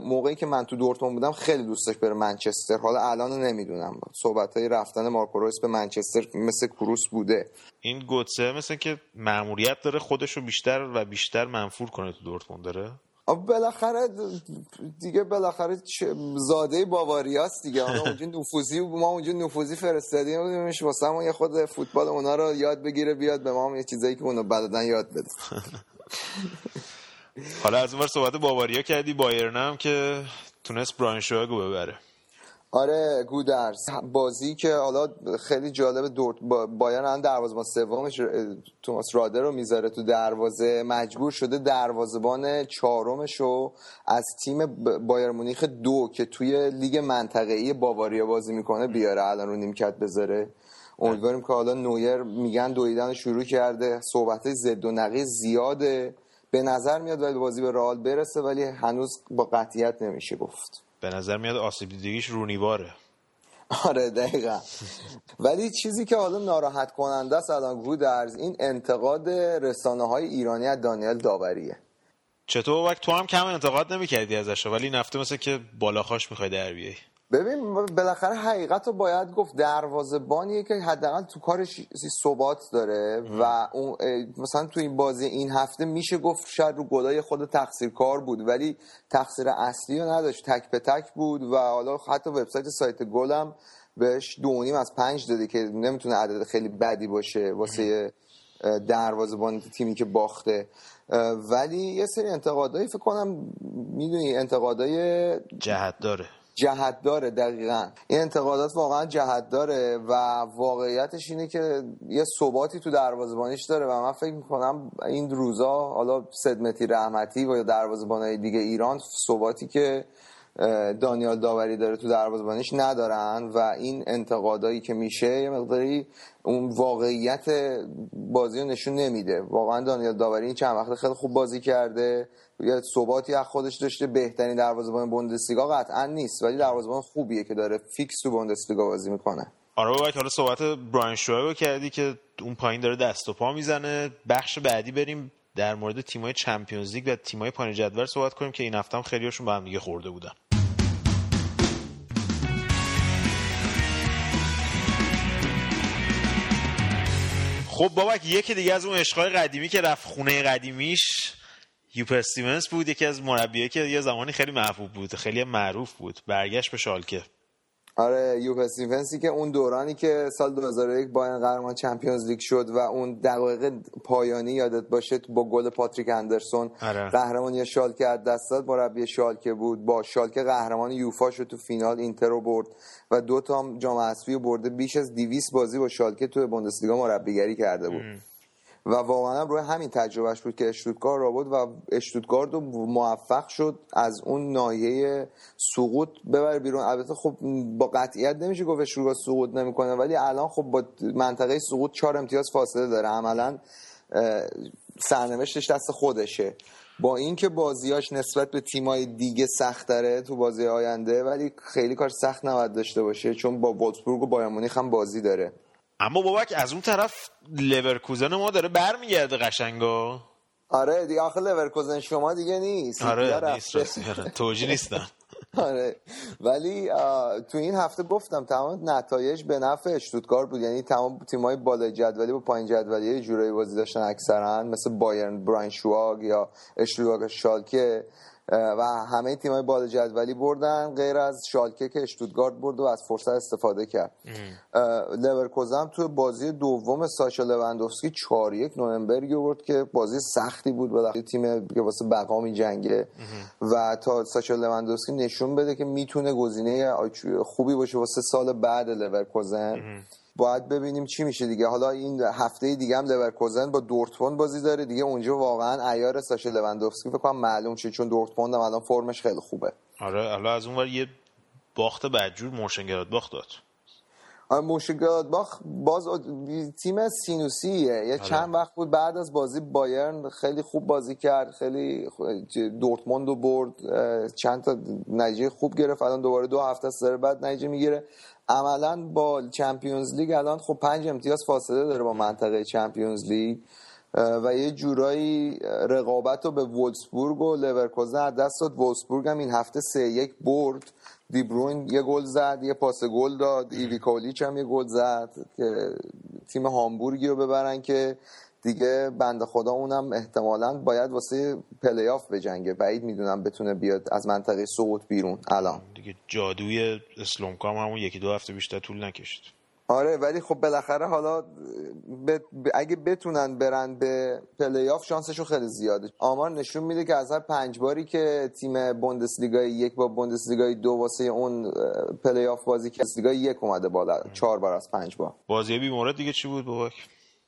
موقعی که من تو دورتون بودم خیلی دوستش بره منچستر. حالا الان نمی‌دونم. صحبت های رفتن مارکو رویس به منچستر مثل کروس بوده. این گوتسه مثل که معمولیت داره خودش رو بیشتر و بیشتر منفور کنه تو دورتموند. داره؟ بالاخره دیگه بالاخره زاده باواریاست دیگه. <laughs> اونجا نفوذی ما اونجا نفوذی فرستادیم بودیمش واسه ما یه خود فوتبال اونا رو یاد بگیره بیاد به ما هم یه چیزایی که اونو بعدن یاد بده. <laughs> حالا از اون صحبت باواریا کردی بایرن هم که تونست براین شوگو ببره. آره گودرز. بازی که حالا خیلی جالب دورت با بایرن هم دروازه‌بان سومش توماس رادر رو می‌ذاره تو دروازه. مجبور شده دروازه‌بان چهارمش رو از تیم بایر مونیخ دو که توی لیگ منطقه‌ای باواریا بازی می‌کنه بیاره الان رو نیمکت بذاره. امیدواریم که حالا نویر میگن دویدن شروع کرده. صحبت ضد و نقیض زیاده. به نظر میاد ولی بازی به رئال برسه ولی هنوز با قطعیت نمیشه گفت. به نظر میاد آسیب دیدگیش رونیواره. آره دقیقا. ولی چیزی که حالا ناراحت کننده است الان گودرز این انتقاد رسانه های ایرانی از دانیل داوریه. چطور؟ وقت تو هم کم انتقاد نمی‌کردی ازش ولی نفته مثل که بالاخاش می‌خوای در بیای. ببین بالاخره حقیقت رو باید گفت دروازه‌بانیه که حداقل تو کارش ثبات داره و اون مثلا تو این بازی این هفته میشه گفت شاید رو گلای خود تقصیر کار بود ولی تقصیر اصلی رو نداشت. تک به تک بود و حالا حتی وبسایت سایت گلم بهش دو نیم از پنج داده که نمی‌تونه عدد خیلی بدی باشه واسه دروازه‌بان تیمی که باخته. ولی یه سری انتقادایی فکر کنم می‌دونی انتقادای جهت داره. جهت داره دقیقا. این انتقادات واقعا جهت داره و واقعیتش اینه که یه ثباتی تو دروازبانیش داره و من فکر می‌کنم این روزا حالا صدمتی رحمتی و دروازبانهای دیگه ایران ثباتی که دانیال داوری داره تو دروازبانیش ندارن و این انتقادایی که میشه یه مقداری اون واقعیت بازی رو نشون نمیده. واقعا دانیال داوری این چند وقت خیلی خوب بازی کرده. یه ثباتی از خودش داشته. بهترین دروازه‌بان بوندسلیگا قطعا نیست ولی دروازه‌بان خوبیه که داره فیکس تو بوندسلیگا بازی می‌کنه. آره بابا حالا صحبت براونشوایگو کردی که اون پایین داره دست و پا می‌زنه. بخش بعدی بریم در مورد تیمای Champions League و تیمای پایین جدول صحبت کنیم که این هفته هم خیلیشون با هم دیگه خورده بودن. خب بابک یکی دیگه از اون عشقای قدیمی که رفت خونه قدیمیش یوپ استیونز بود یکی از مربیایی که یه زمانی خیلی محبوب بود خیلی معروف بود. برگشت به شالکه. آره یوپ استیونسی که اون دورانی که سال 2001 با قهرمان Champions League شد و اون دقایق پایانی یادت باشه با گل پاتریک اندرسون آره. قهرمانی شالکه از دست داد مربی شالکه بود با شالکه قهرمان یوفا شد تو فینال اینتر رو برد و دو تا جام حذفی برده بیش از 200 بازی با شالکه تو بوندسلیگا مربیگری کرده بود و واقعا روی همین تجربهش بود که اشتوتگارد را بود و اشتوتگارد رو موفق شد از اون ناحیه سقوط ببره بیرون. البته خب با قطعیت نمیشه گفت اشتوتگارد سقوط نمی‌کنه ولی الان خب با منطقه سقوط چهار امتیاز فاصله داره. عملا سرنوشتش دست خودشه. با اینکه بازیاش نسبت به تیمای دیگه سخت داره تو بازی آینده ولی خیلی کار سخت نباید داشته باشه چون با وولفسبورگ و بایر مونیخ هم بازی داره. اما بابک از اون طرف لورکوزن ما داره برمیگرده قشنگا آره دیگه آخه لورکوزن شما دیگه نیست. آره نیست توجی نیستم. <laughs> آره. ولی تو این هفته گفتم تمام نتایج به نفع اشتوتگارت بود. یعنی تمام تیمای بالای جدولی با پایین جدولی یه جورایی بازی داشتن اکثرا مثل بایرن براین شواگ یا اشتوتگارت شالکه. و همه تیمای بال جدولی بردن غیر از شالکه که اشتوتگارت برد و از فرصت استفاده کرد. لورکوزن تو بازی دوم ساشا لوندوفسکی 4 1 نورنبرگ برد که بازی سختی بود بالاخره تیم که واسه بقا می جنگه و تا ساشا لوندوفسکی نشون بده که می‌تونه گزینه خوبی باشه واسه سال بعد لورکوزن. باید ببینیم چی میشه دیگه. حالا این هفته دیگه هم لورکوزن با دورتموند بازی داره دیگه. اونجا واقعا عیار ساشا لوندوفسکی فکر کنم معلوم شه چون دورتموند هم الان فرمش خیلی خوبه. آره حالا از اون یه باخت بدجور مونشن‌گلادباخ داد. آره باخ باز تیم سینوسیه. یه آره. چند وقت بود بعد از بازی بایرن خیلی خوب بازی کرد خیلی دورتموند رو برد چند تا نتیجه خوب گرفت. الان دوباره دو هفته سر بعد نتیجه می‌گیره. عملا با Champions League الان خب پنج امتیاز فاصله داره با منطقه Champions League و یه جورایی رقابت رو به وولفسبورگ و لورکوزن دست داد. وولفسبورگ هم این هفته سه یک برد. دیبروین یه گل زد یه پاس گل داد. ایویکا اولیچ هم یه گل زد که تیم هامبورگی رو ببرن که دیگه بنده خدا اونم احتمالا باید واسه پلی آف بجنگه بعید می‌دونم بتونه بیاد از منطقه سقوط بیرون. الان. دیگه جادوی اسلومکا هم همون یکی دو هفته بیشتر طول نکشید. آره ولی خب بالاخره حالا اگه بتونن برن به پلی آف شانسشون خیلی زیاده. آمار نشون میده که از هر پنج باری که تیم بوندسلیگای یک با بوندسلیگای دو واسه اون پلی آف بازی که لیگای یک اومده بالا. چهار بار از پنج بار. بازی بیمورد دیگه چی بود بابک؟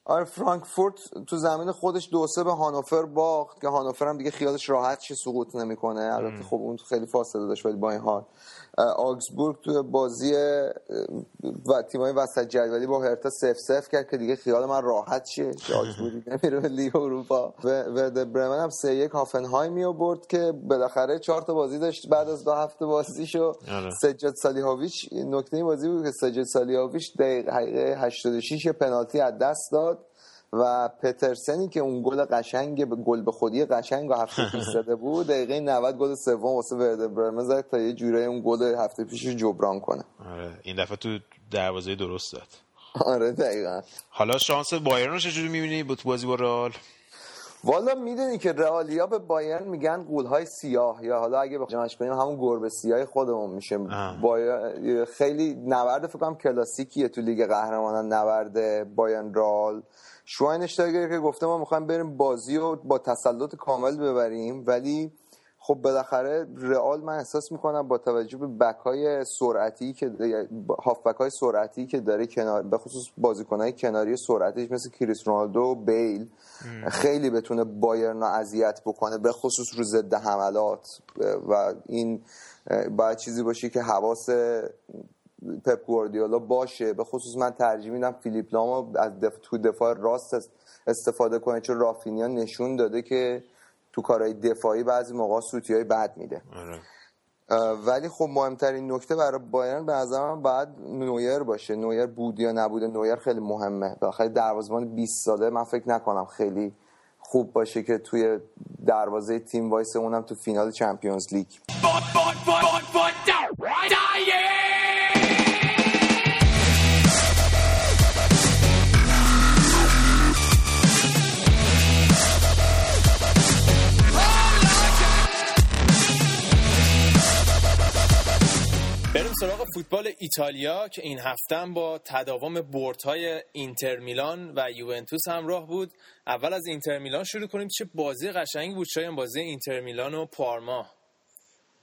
آره فرانکفورت تو زمین خودش دو سه به هانوفر باخت که هانوفر هم دیگه خیالش راحت چه سقوط نمی‌کنه. البته خب اون خیلی فاصله داشت ولی با این حال. آگزبورگ تو بازی تیمای وسط جدولی با هرتا صفر صفر کرد که دیگه خیال من راحت شه که آگزبورگ <laughs> نمیره به لیگ اروپا. و برمن هم سه یک هافنهایمو برد که بالاخره چهار تا بازی داشت بعد از دو هفته بازیشو. آره. سجاد سالیهاویچ نکته این بازی بود که سجاد سالیهاویچ دقیقه 86 پنالتی از دست داد. و پترسنی که اون گل قشنگ گل به خودی قشنگ و هفته پیش زده بود دقیقه 90 گل سوم واسه ورده برمن زد تا یه جورایی اون گل هفته پیش رو جبران کنه. آره این دفعه تو دروازه درست داد آره دقیقا. حالا شانس بایرن رو چجوری می‌بینی با تو بازی با رئال؟ والا می‌دونی که رئالیا به بایرن میگن قولهای سیاه یا حالا اگه جمعش کنیم همون گربه سیاه خودمون میشه. بایر... خیلی نبرد فکر کنم کلاسیکیه تو لیگ قهرمانان نبرد بایرن رال شواینشتایگر که گفته ما می‌خوایم بریم بازی رو با تسلط کامل ببریم. ولی خب بالاخره رئال من احساس می‌کنم با توجه به بک های سرعتی که هافبک های سرعتی که داره کنار به خصوص بازیکن کناری سرعتیش مثل کریس رونالدو و بیل خیلی بتونه بایرن اذیت بکنه به خصوص رو ضد حملات. و این باید چیزی باشه که حواس پپ گواردیولا باشه. به خصوص من ترجیح میدم فیلیپ لامو از دف... تو دفاع راست استفاده کنه چون رافینیا نشون داده که تو کارهای دفاعی بعضی موقع سوتی های بد میده. آره. ولی خب مهمترین نکته برای بایرن به نظر من باید نویر باشه. نویر بود یا نبوده نویر خیلی مهمه. بالاخره دروازه‌بان 20 ساله من فکر نکنم خیلی خوب باشه که توی دروازه تیم وایس اونم تو فینال چمپیونز لیگ. بریم سراغ فوتبال ایتالیا که این هفته هم با تداوم بردهای اینتر میلان و یوونتوس همراه بود. اول از اینتر میلان شروع کنیم. چه بازی قشنگی بود. شاید بازی اینتر میلان و پارما.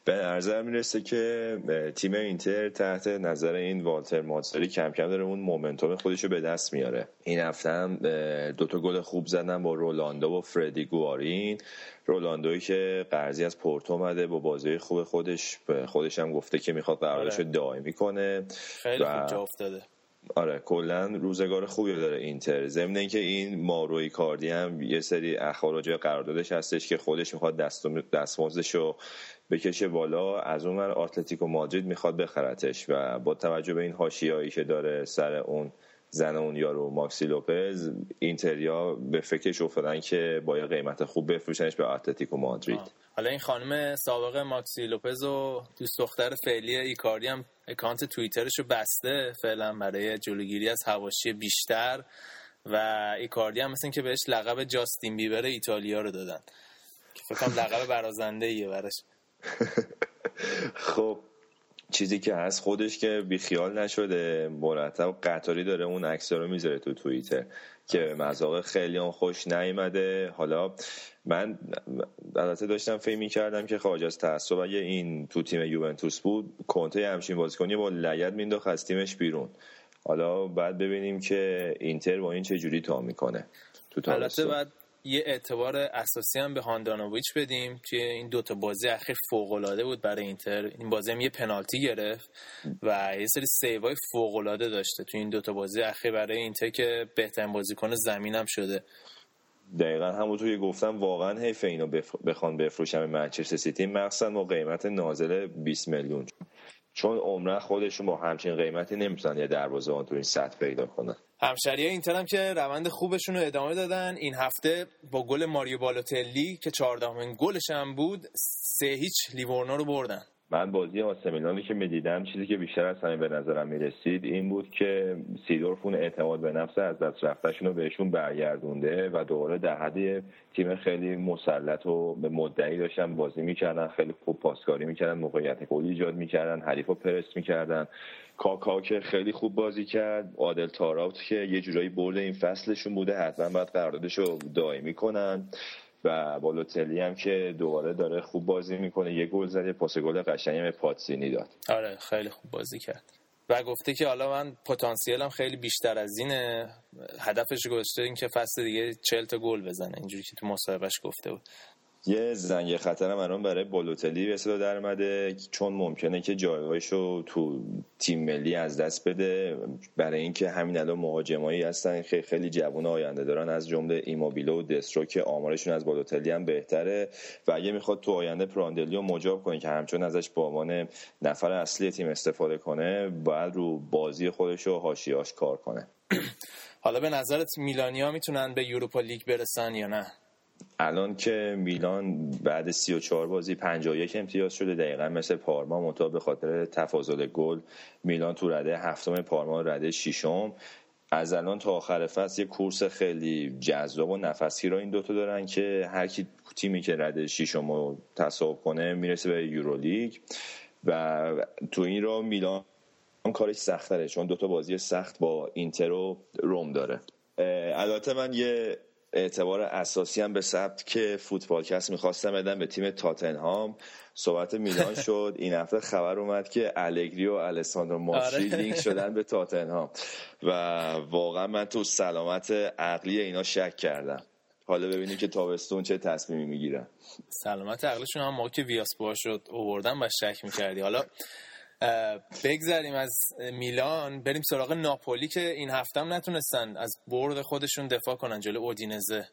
به نظر می‌رسه که تیم اینتر تحت نظر این والتر ماتساری کم کم داره اون مومنتوم خودش رو به دست میاره. این هفته هم دوتا گل خوب زدن با رولاندو و فردی گوارین. رولاندوی که قرضی از پورتو اومده با بازی خوب خودش خودش هم گفته که می‌خواد قراردادش آره. دائمی کنه خیلی خوب جا افتاده. آره کلا روزگار خوبی داره اینتر. ضمن اینکه این ماروی کاردی هم یه سری اخراج قراردادش هستش که خودش می‌خواد دست دستمزدش رو بکشه بالا. از اون من اتلتیکو مادرید می‌خواد بخرتش و با توجه به این حاشیه‌ای که داره سر اون زن اون یارو ماکسی لوپز اینتریا به فکرش افتادن که با یه قیمت خوب بفروشنش به اتلتیکو مادرید. حالا این خانم سابق ماکسی لوپز و دوست دختر فعلی ایکاردی هم اکانت توییترش رو بسته فعلا برای جلوگیری از حواشی بیشتر و ایکاردی هم مثل که بهش لقب جاستین بیبر ایتالیا رو دادن. که فکرم لقب برازنده ایه برش <laughs> خب چیزی که هست خودش که بیخیال نشده مرتب قطاری داره اون عکس رو می‌ذاره تو توییتر که مذاق خیلی هم خوش نیومده. حالا من البته داشتم فکر می‌کردم که خارج از تعصب اگه این تو تیم یوونتوس بود کنته همچین بازیکنی با لگد مینداخت از تیمش بیرون. حالا بعد ببینیم که اینتر با این چه جوری تا می‌کنه تو البته بعد یه اعتبار اساسی هم به هاندانویچ بدیم که این دوتا بازی اخیر فوق العاده بود برای اینتر. این بازی هم یه پنالتی گرفت و یه سری سیوای فوق العاده داشته تو این دوتا بازی اخیر برای اینتر که بهترین بازیکن زمینم شده. دقیقا همونطور که گفتم واقعا حیف اینو بخوان بفروشن منچستر سیتی. مخصوصا با قیمت نازل 20 میلیون. چون عمره خودشون با همچین قیمتی نمی‌تونن یه دروازه تو این سطح پیدا کنن. همشری اینتر هم که روند خوبشون رو ادامه دادن. این هفته با گل ماریو بالوتلی که چهاردهمین گلش هم بود سه هیچ لیورنو رو بردن. من بازی آسمیلانی که می‌دیدم چیزی که بیشتر از همه به نظرم می‌رسید این بود که سیدورف اون اعتماد به نفس از دست رفتهشون رو بهشون برگردونده و دوباره در حد تیم خیلی مسلط و به مدعی داشتن بازی می‌کردن خیلی خوب پاسکاری می‌کردن موقعیت گلی ایجاد می‌کردن حریف رو پرس می‌کردن. کاکا که خیلی خوب بازی کرد عادل تاراوت که یه جورایی برد این فصلشون بوده حتما باید قراردادش رو دائمی کنن و بالوتلی هم که دوباره داره خوب بازی می‌کنه. یه گل زد پاس گل قشنگی به پاتسینی داد. آره خیلی خوب بازی کرد. و گفته که حالا من پتانسیلم خیلی بیشتر از اینه. هدفش گذاشته این که فصل دیگه 40 تا گل بزنه. اینجوری که تو مصاحبهش گفته بود. یه زنگ خطر الان برای بالوتلی به صدا در اومده چون ممکنه که جایگاهش رو تو تیم ملی از دست بده. برای اینکه همین الان مهاجمایی هستن خیلی خیلی جوان آینده دارن. از جمله ایموبیلو و دسترو که آمارشون از بالوتلی هم بهتره. و اگه می‌خواد تو آینده پراندلی رو مجاب کنه که همچون ازش به عنوان نفر اصلی تیم استفاده کنه باید رو بازی خودش رو حاشیه‌اش کار کنه. <clears throat> حالا به نظرت میلانیا می‌تونن به یوروپا لیگ برسن یا نه؟ الان که میلان بعد 34 بازی 51 امتیاز شده دقیقا مثل پارما منتها به خاطر تفاضل گل میلان تو رده هفتم پارما رده ششم. از الان تا آخر فصل یه کورس خیلی جذاب و نفسی را این دوتا دارن که هر کی تیمی که رده ششم رو تصاحب کنه می‌رسه به یورولیگ. و تو این را میلان کارش سختره چون دوتا بازی سخت با اینتر و روم داره. البته من یه اعتبار اساسی هم به ثبت که فوتبالکست می‌خواستم بدم به تیم تاتنهام. صحبت میلان <laughs> شد. این هفته خبر اومد که الگری و الساندرو ماچی آره. لینک شدن به تاتنهام. و واقعا من تو سلامت عقلی اینا شک کردم. حالا ببینیم که تابستون چه تصمیمی می‌گیرن سلامت عقلشون هم موقع که ویاسپور شد اووردن و شک می‌کردی. حالا بگذریم از میلان. بریم سراغ ناپولی که این هفته هم نتونستن از برد خودشون دفاع کنن جلو اودینزه.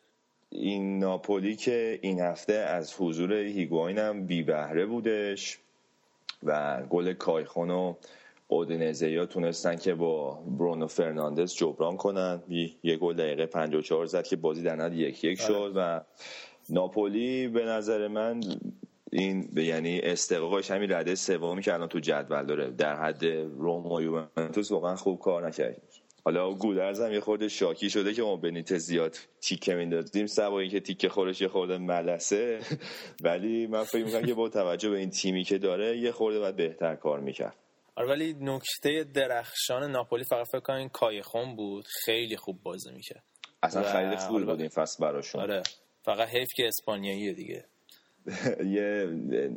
این ناپولی که این هفته از حضور هیگواین هم بی بهره بودش و گل کایخون و اودینزه یا تونستن که با برونو فرناندز جبران کنن. یه گل دقیقه 54 زد که بازی در یک یک آره. شد و ناپولی به نظر من این یعنی استقاقش همین رده سومی که الان تو جدول داره. در حد روم و یوونتوس واقعا خوب کار نکرد. حالا گودرز هم یه خورده شاکی شده که ما بنیت زیاد تیکه میندازیم. سوا اینکه تیکه خورش یه خورده ملسه. <laughs> ولی من فکر می‌کنم که با توجه به این تیمی که داره یه خورده باید بهتر کار می‌کرد. آره ولی نکته درخشان ناپولی فقط فکر کنم این کایخون بود. خیلی خوب بازی می‌کرد. اصلا خیلی فول بود این فصل براشون. آره فقط حیف که اسپانیاییه دیگه. <laughs> یه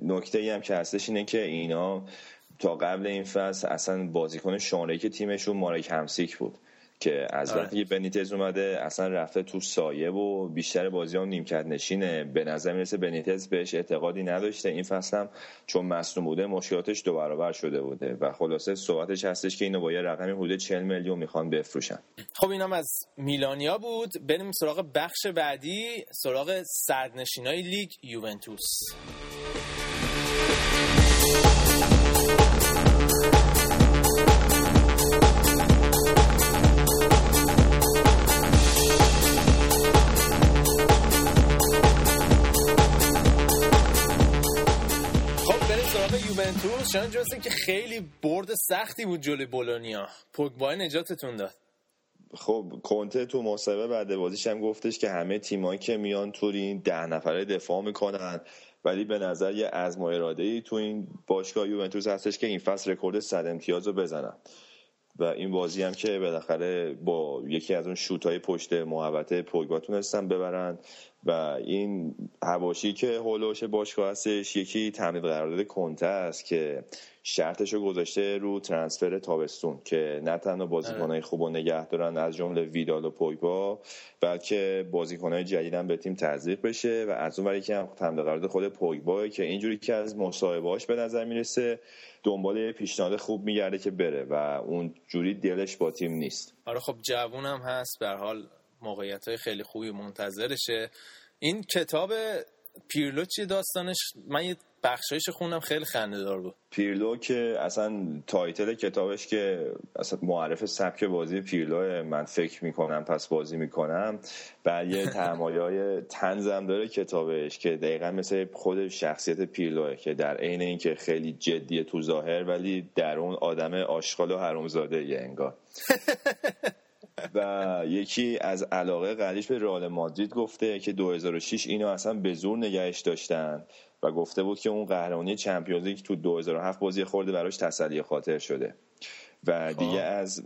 نکته هم که هستش اینه که اینا تا قبل این فصل اصلا بازیکن شانه که تیمشون مارک همسیک بود. که از آره. وقتی بنیتز اومده اصلا رفته تو سایه و بیشتر بازی هم نیمکت نشینه. به نظر می‌رسه بنیتز بهش اعتقادی نداشته. این فصل هم چون مصنوم بوده مشکلاتش دو برابر شده بوده و خلاصه صحبتش هستش که اینو با یه رقمی حدود 40 میلیون می‌خوان بفروشن. خب اینم از میلانیا بود. بریم سراغ بخش بعدی سراغ سردنشینای لیگ یوونتوس. یوونتوس شان جوستن که خیلی برد سختی بود جلوی بولونیا. پوگبا نجاتتون داد. خب کنته تو مصاحبه بعد بازیش هم گفتش که همه تیمایی که میان تورین ده نفره دفاع می‌کنن. ولی به نظر یه اراده ای تو این باشگاه یوونتوس هستش که این فصل رکورد 100 امتیاز رو بزنن. و این بازی هم که بالاخره با یکی از اون شوت های پشت محوطه پوگبا تونستن ببرن. و این هواشی که هولوش باشگاه هستش یکی تمدید قرارداد کنته است که شرطش رو گذاشته رو ترانسفر تابستون که نه تنها بازیکنهای آره. خوب و نگه دارن از جمله ویدال و پویبا بلکه بازیکنهای جدیدن به تیم تزریق بشه و از اون که هم تمدید قرارداد خود پویبا که اینجوری که از مصاحبهاش به نظر می‌رسه دنبال پیشنهاد خوب میگرده که بره و اون جوری دلش با تیم نیست آره خب جوونم هست به حال موقعیت های خیلی خوبی منتظرشه. این کتاب پیرلو چی داستانش؟ من یه بخشایش خوندم خیلی خنده دار بود. پیرلو که اصلا title کتابش که اصلا معرف سبک بازی پیرلو من فکر می‌کنم پس بازی می‌کنم بعد یه ته مایه های طنزم داره کتابش که دقیقا مثل خود شخصیت پیرلوه که در عین اینکه خیلی جدیه تو ظاهر ولی در اون آدم آشغال و حرومزاده یه انگار. <laughs> و یکی از علاقه قلبیش به رئال مادرید گفته که 2006 اینو اصلا به زور نگهش داشتن و گفته بود که اون قهرمانی چمپیونز لیگ تو 2007 بازی خورده براش تسلی خاطر شده. و دیگه از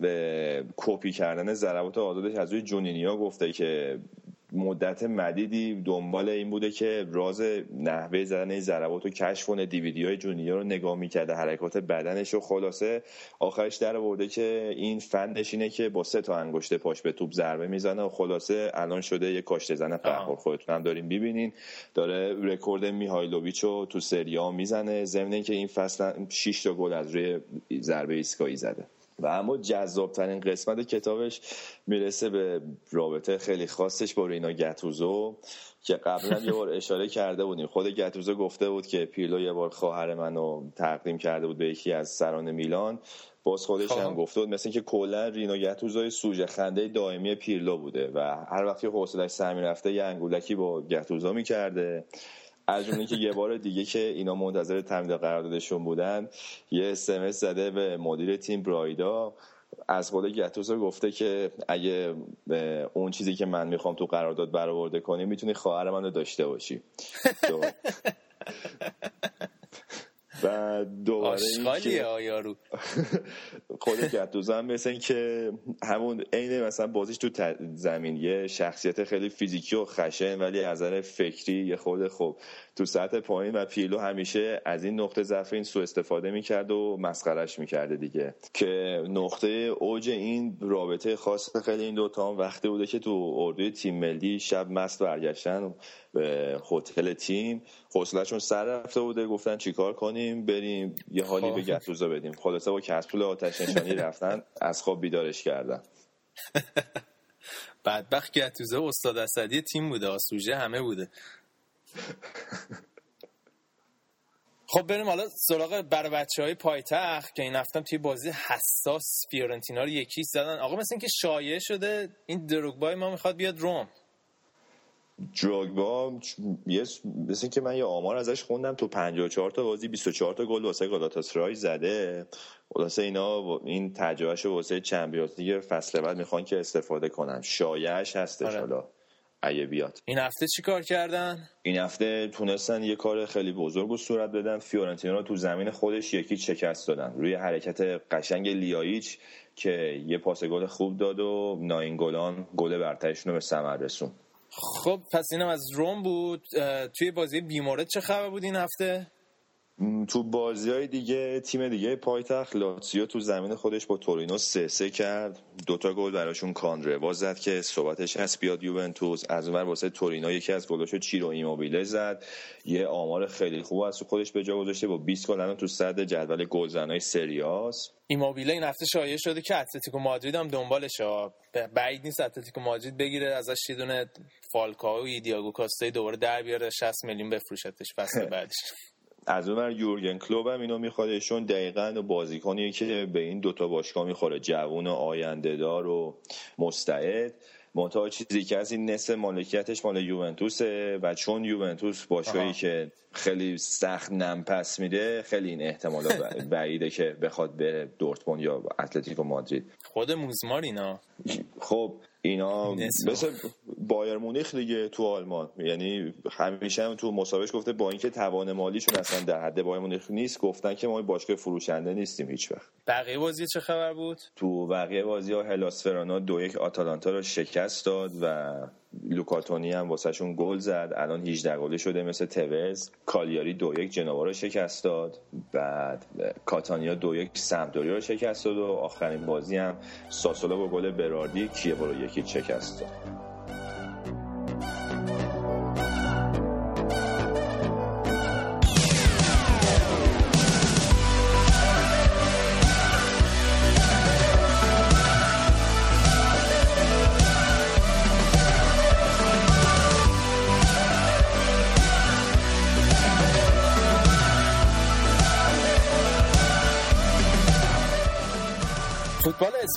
کپی کردن ضربات آزادش از روی جونینیو گفته که مدت مدیدی دنبال این بوده که راز نحوه زدن این ضربات رو کشف کنه دیویدی های جونینیو رو نگاه می‌کرده حرکات بدنش رو خلاصه. آخرش در آورده که این فنش اینه که با سه تا انگشت پاش به توپ ضربه می‌زنه و خلاصه الان شده یه کاشته زن قهر خودتون هم داریم ببینین داره رکورد میهایلوویچ رو تو سریا می‌زنه. ضمن که این فصل 6 تا گل از روی ضربه ایستگاهی زده. و اما جذابترین قسمت کتابش می‌رسه به رابطه خیلی خاصش با رینا گتوزو که قبلا یه بار اشاره کرده بودیم. خود گتوزو گفته بود که پیرلو یه بار خواهر منو تقدیم کرده بود به یکی از سران میلان. باز خودش هم گفته بود مثل که کلا رینا گتوزو سوژه خنده دائمی پیرلو بوده و هر وقتی حوصلش سر می‌رفته یه انگولکی با گتوزو می‌کرده. از جمله که یه بار دیگه که اینا منتظر تمدید قراردادشون بودن یه اسمس زده به مدیر تیم برایدا از خود گتوزو گفته که اگه اون چیزی که من می‌خوام تو قرارداد برآورده کنی می‌تونی خواهر من رو داشته باشی. <laughs> و دوباره آشغالیه آیارو <laughs> خود گتوزو هم مثل که همون عین مثلا بازیش تو زمین. یه شخصیت خیلی فیزیکی و خشن ولی از نظر فکری یه خود خوب. تو سطح پایین و پیلو همیشه از این نقطه ضعف این سو استفاده می‌کرد و مسخرش می‌کرده دیگه. که نقطه اوج این رابطه خاص خیلی این دوتا هم وقتی بوده که تو اردوی تیم ملی شب مست برگشتن به هتل تیم. حوصلهشون سر رفته بوده. گفتن چیکار کنیم؟ بریم یه حالی به گتوزا بدیم. خلاصه با کسپول آتش نشانی رفتن از خواب بیدارش کردن. <laughs> بدبخت گتوزا استاد اسدی تیم بوده. آسوژه همه بوده. <laughs> خب بریم حالا سراغ بر بچه های پایتخت که این هفتم توی بازی حساس فیورنتینا رو یکی زدن. آقا مثل اینکه شایع شده این دروگبای ما می‌خواد بیاد روم. دروگبا یه مثل که من یه آمار ازش خوندم تو 54 تا بازی 24 تا گل واسه گالاتاسرای زده. خلاصه اینا این تجربهش واسه چمپیونز لیگ فصل بعد می‌خوان که استفاده کنن. شایعش هستش آره. حالا. اگه بیاد. این هفته چی کار کردن؟ این هفته تونستن یه کار خیلی بزرگ و صورت بدن. فیورنتینا رو تو زمین خودش یکی شکست دادن. روی حرکت قشنگ لیایچ که یه پاس گل خوب داد و ناینگولان گل برترشون رو به ثمر رسون خب پس اینم از روم بود توی بازی بیمورد چه خبر بود این هفته؟ تو بازی های دیگه تیم دیگه پایتخت لاتسیو تو زمین خودش با تورینو سه سه کرد. دوتا گل براشون کاندروا زد که صحبتش هست. بیاد یوونتوس. از اونور واسه تورینو یکی از گلاشو چیرو ایموبیله زد. یه آمار خیلی خوب از خودش به جا گذاشته با 20 گل الان تو صدر جدول گلزنای سریاس ایموبیله این هفته شایع شده که اتلتیکو مادرید هم دنبالشه بعید نیست اتلتیکو مادرید بگیره ازش یه دونه فالکاو و دیاگو کاستای دوباره در بیاره 60 میلیون بفروشتش فصل <laughs> بعدش از اون یورگن کلوب هم اینو می‌خواد ایشون دقیقا بازیکنی که به این دوتا باشگاه می‌خوره جوون و آینده دار و مستعد. منتها چیزی که از این نصف مالکیتش مال یوونتوسه و چون یوونتوس باشگاهی که خیلی سخت نم پس میده خیلی این احتمال <laughs> بعیده که بخواد به دورتموند یا اتلتیکو مادرید. خود موزمار اینا خب اینا مثل بایر مونیخ دیگه تو آلمان. یعنی همیشه هم تو مسابقه گفته با اینکه توان مالیشون اصلا در حد بایر مونیخ نیست گفتن که ما باشگاه فروشنده نیستیم هیچ وقت. بقیه بازی چه خبر بود؟ تو بقیه بازی ها هلاس فرانا دو یک آتالانتا رو شکست داد و لوکاتونی هم واسهشون گل زد. الان 18 گله شده مثل توز کالیاری دو یک جنوا رو شکست داد. بعد کاتانیا دو یک سمدوری رو شکست داد و آخرین بازی هم ساسولا با گل براردی کیه رو یکی شکست داد.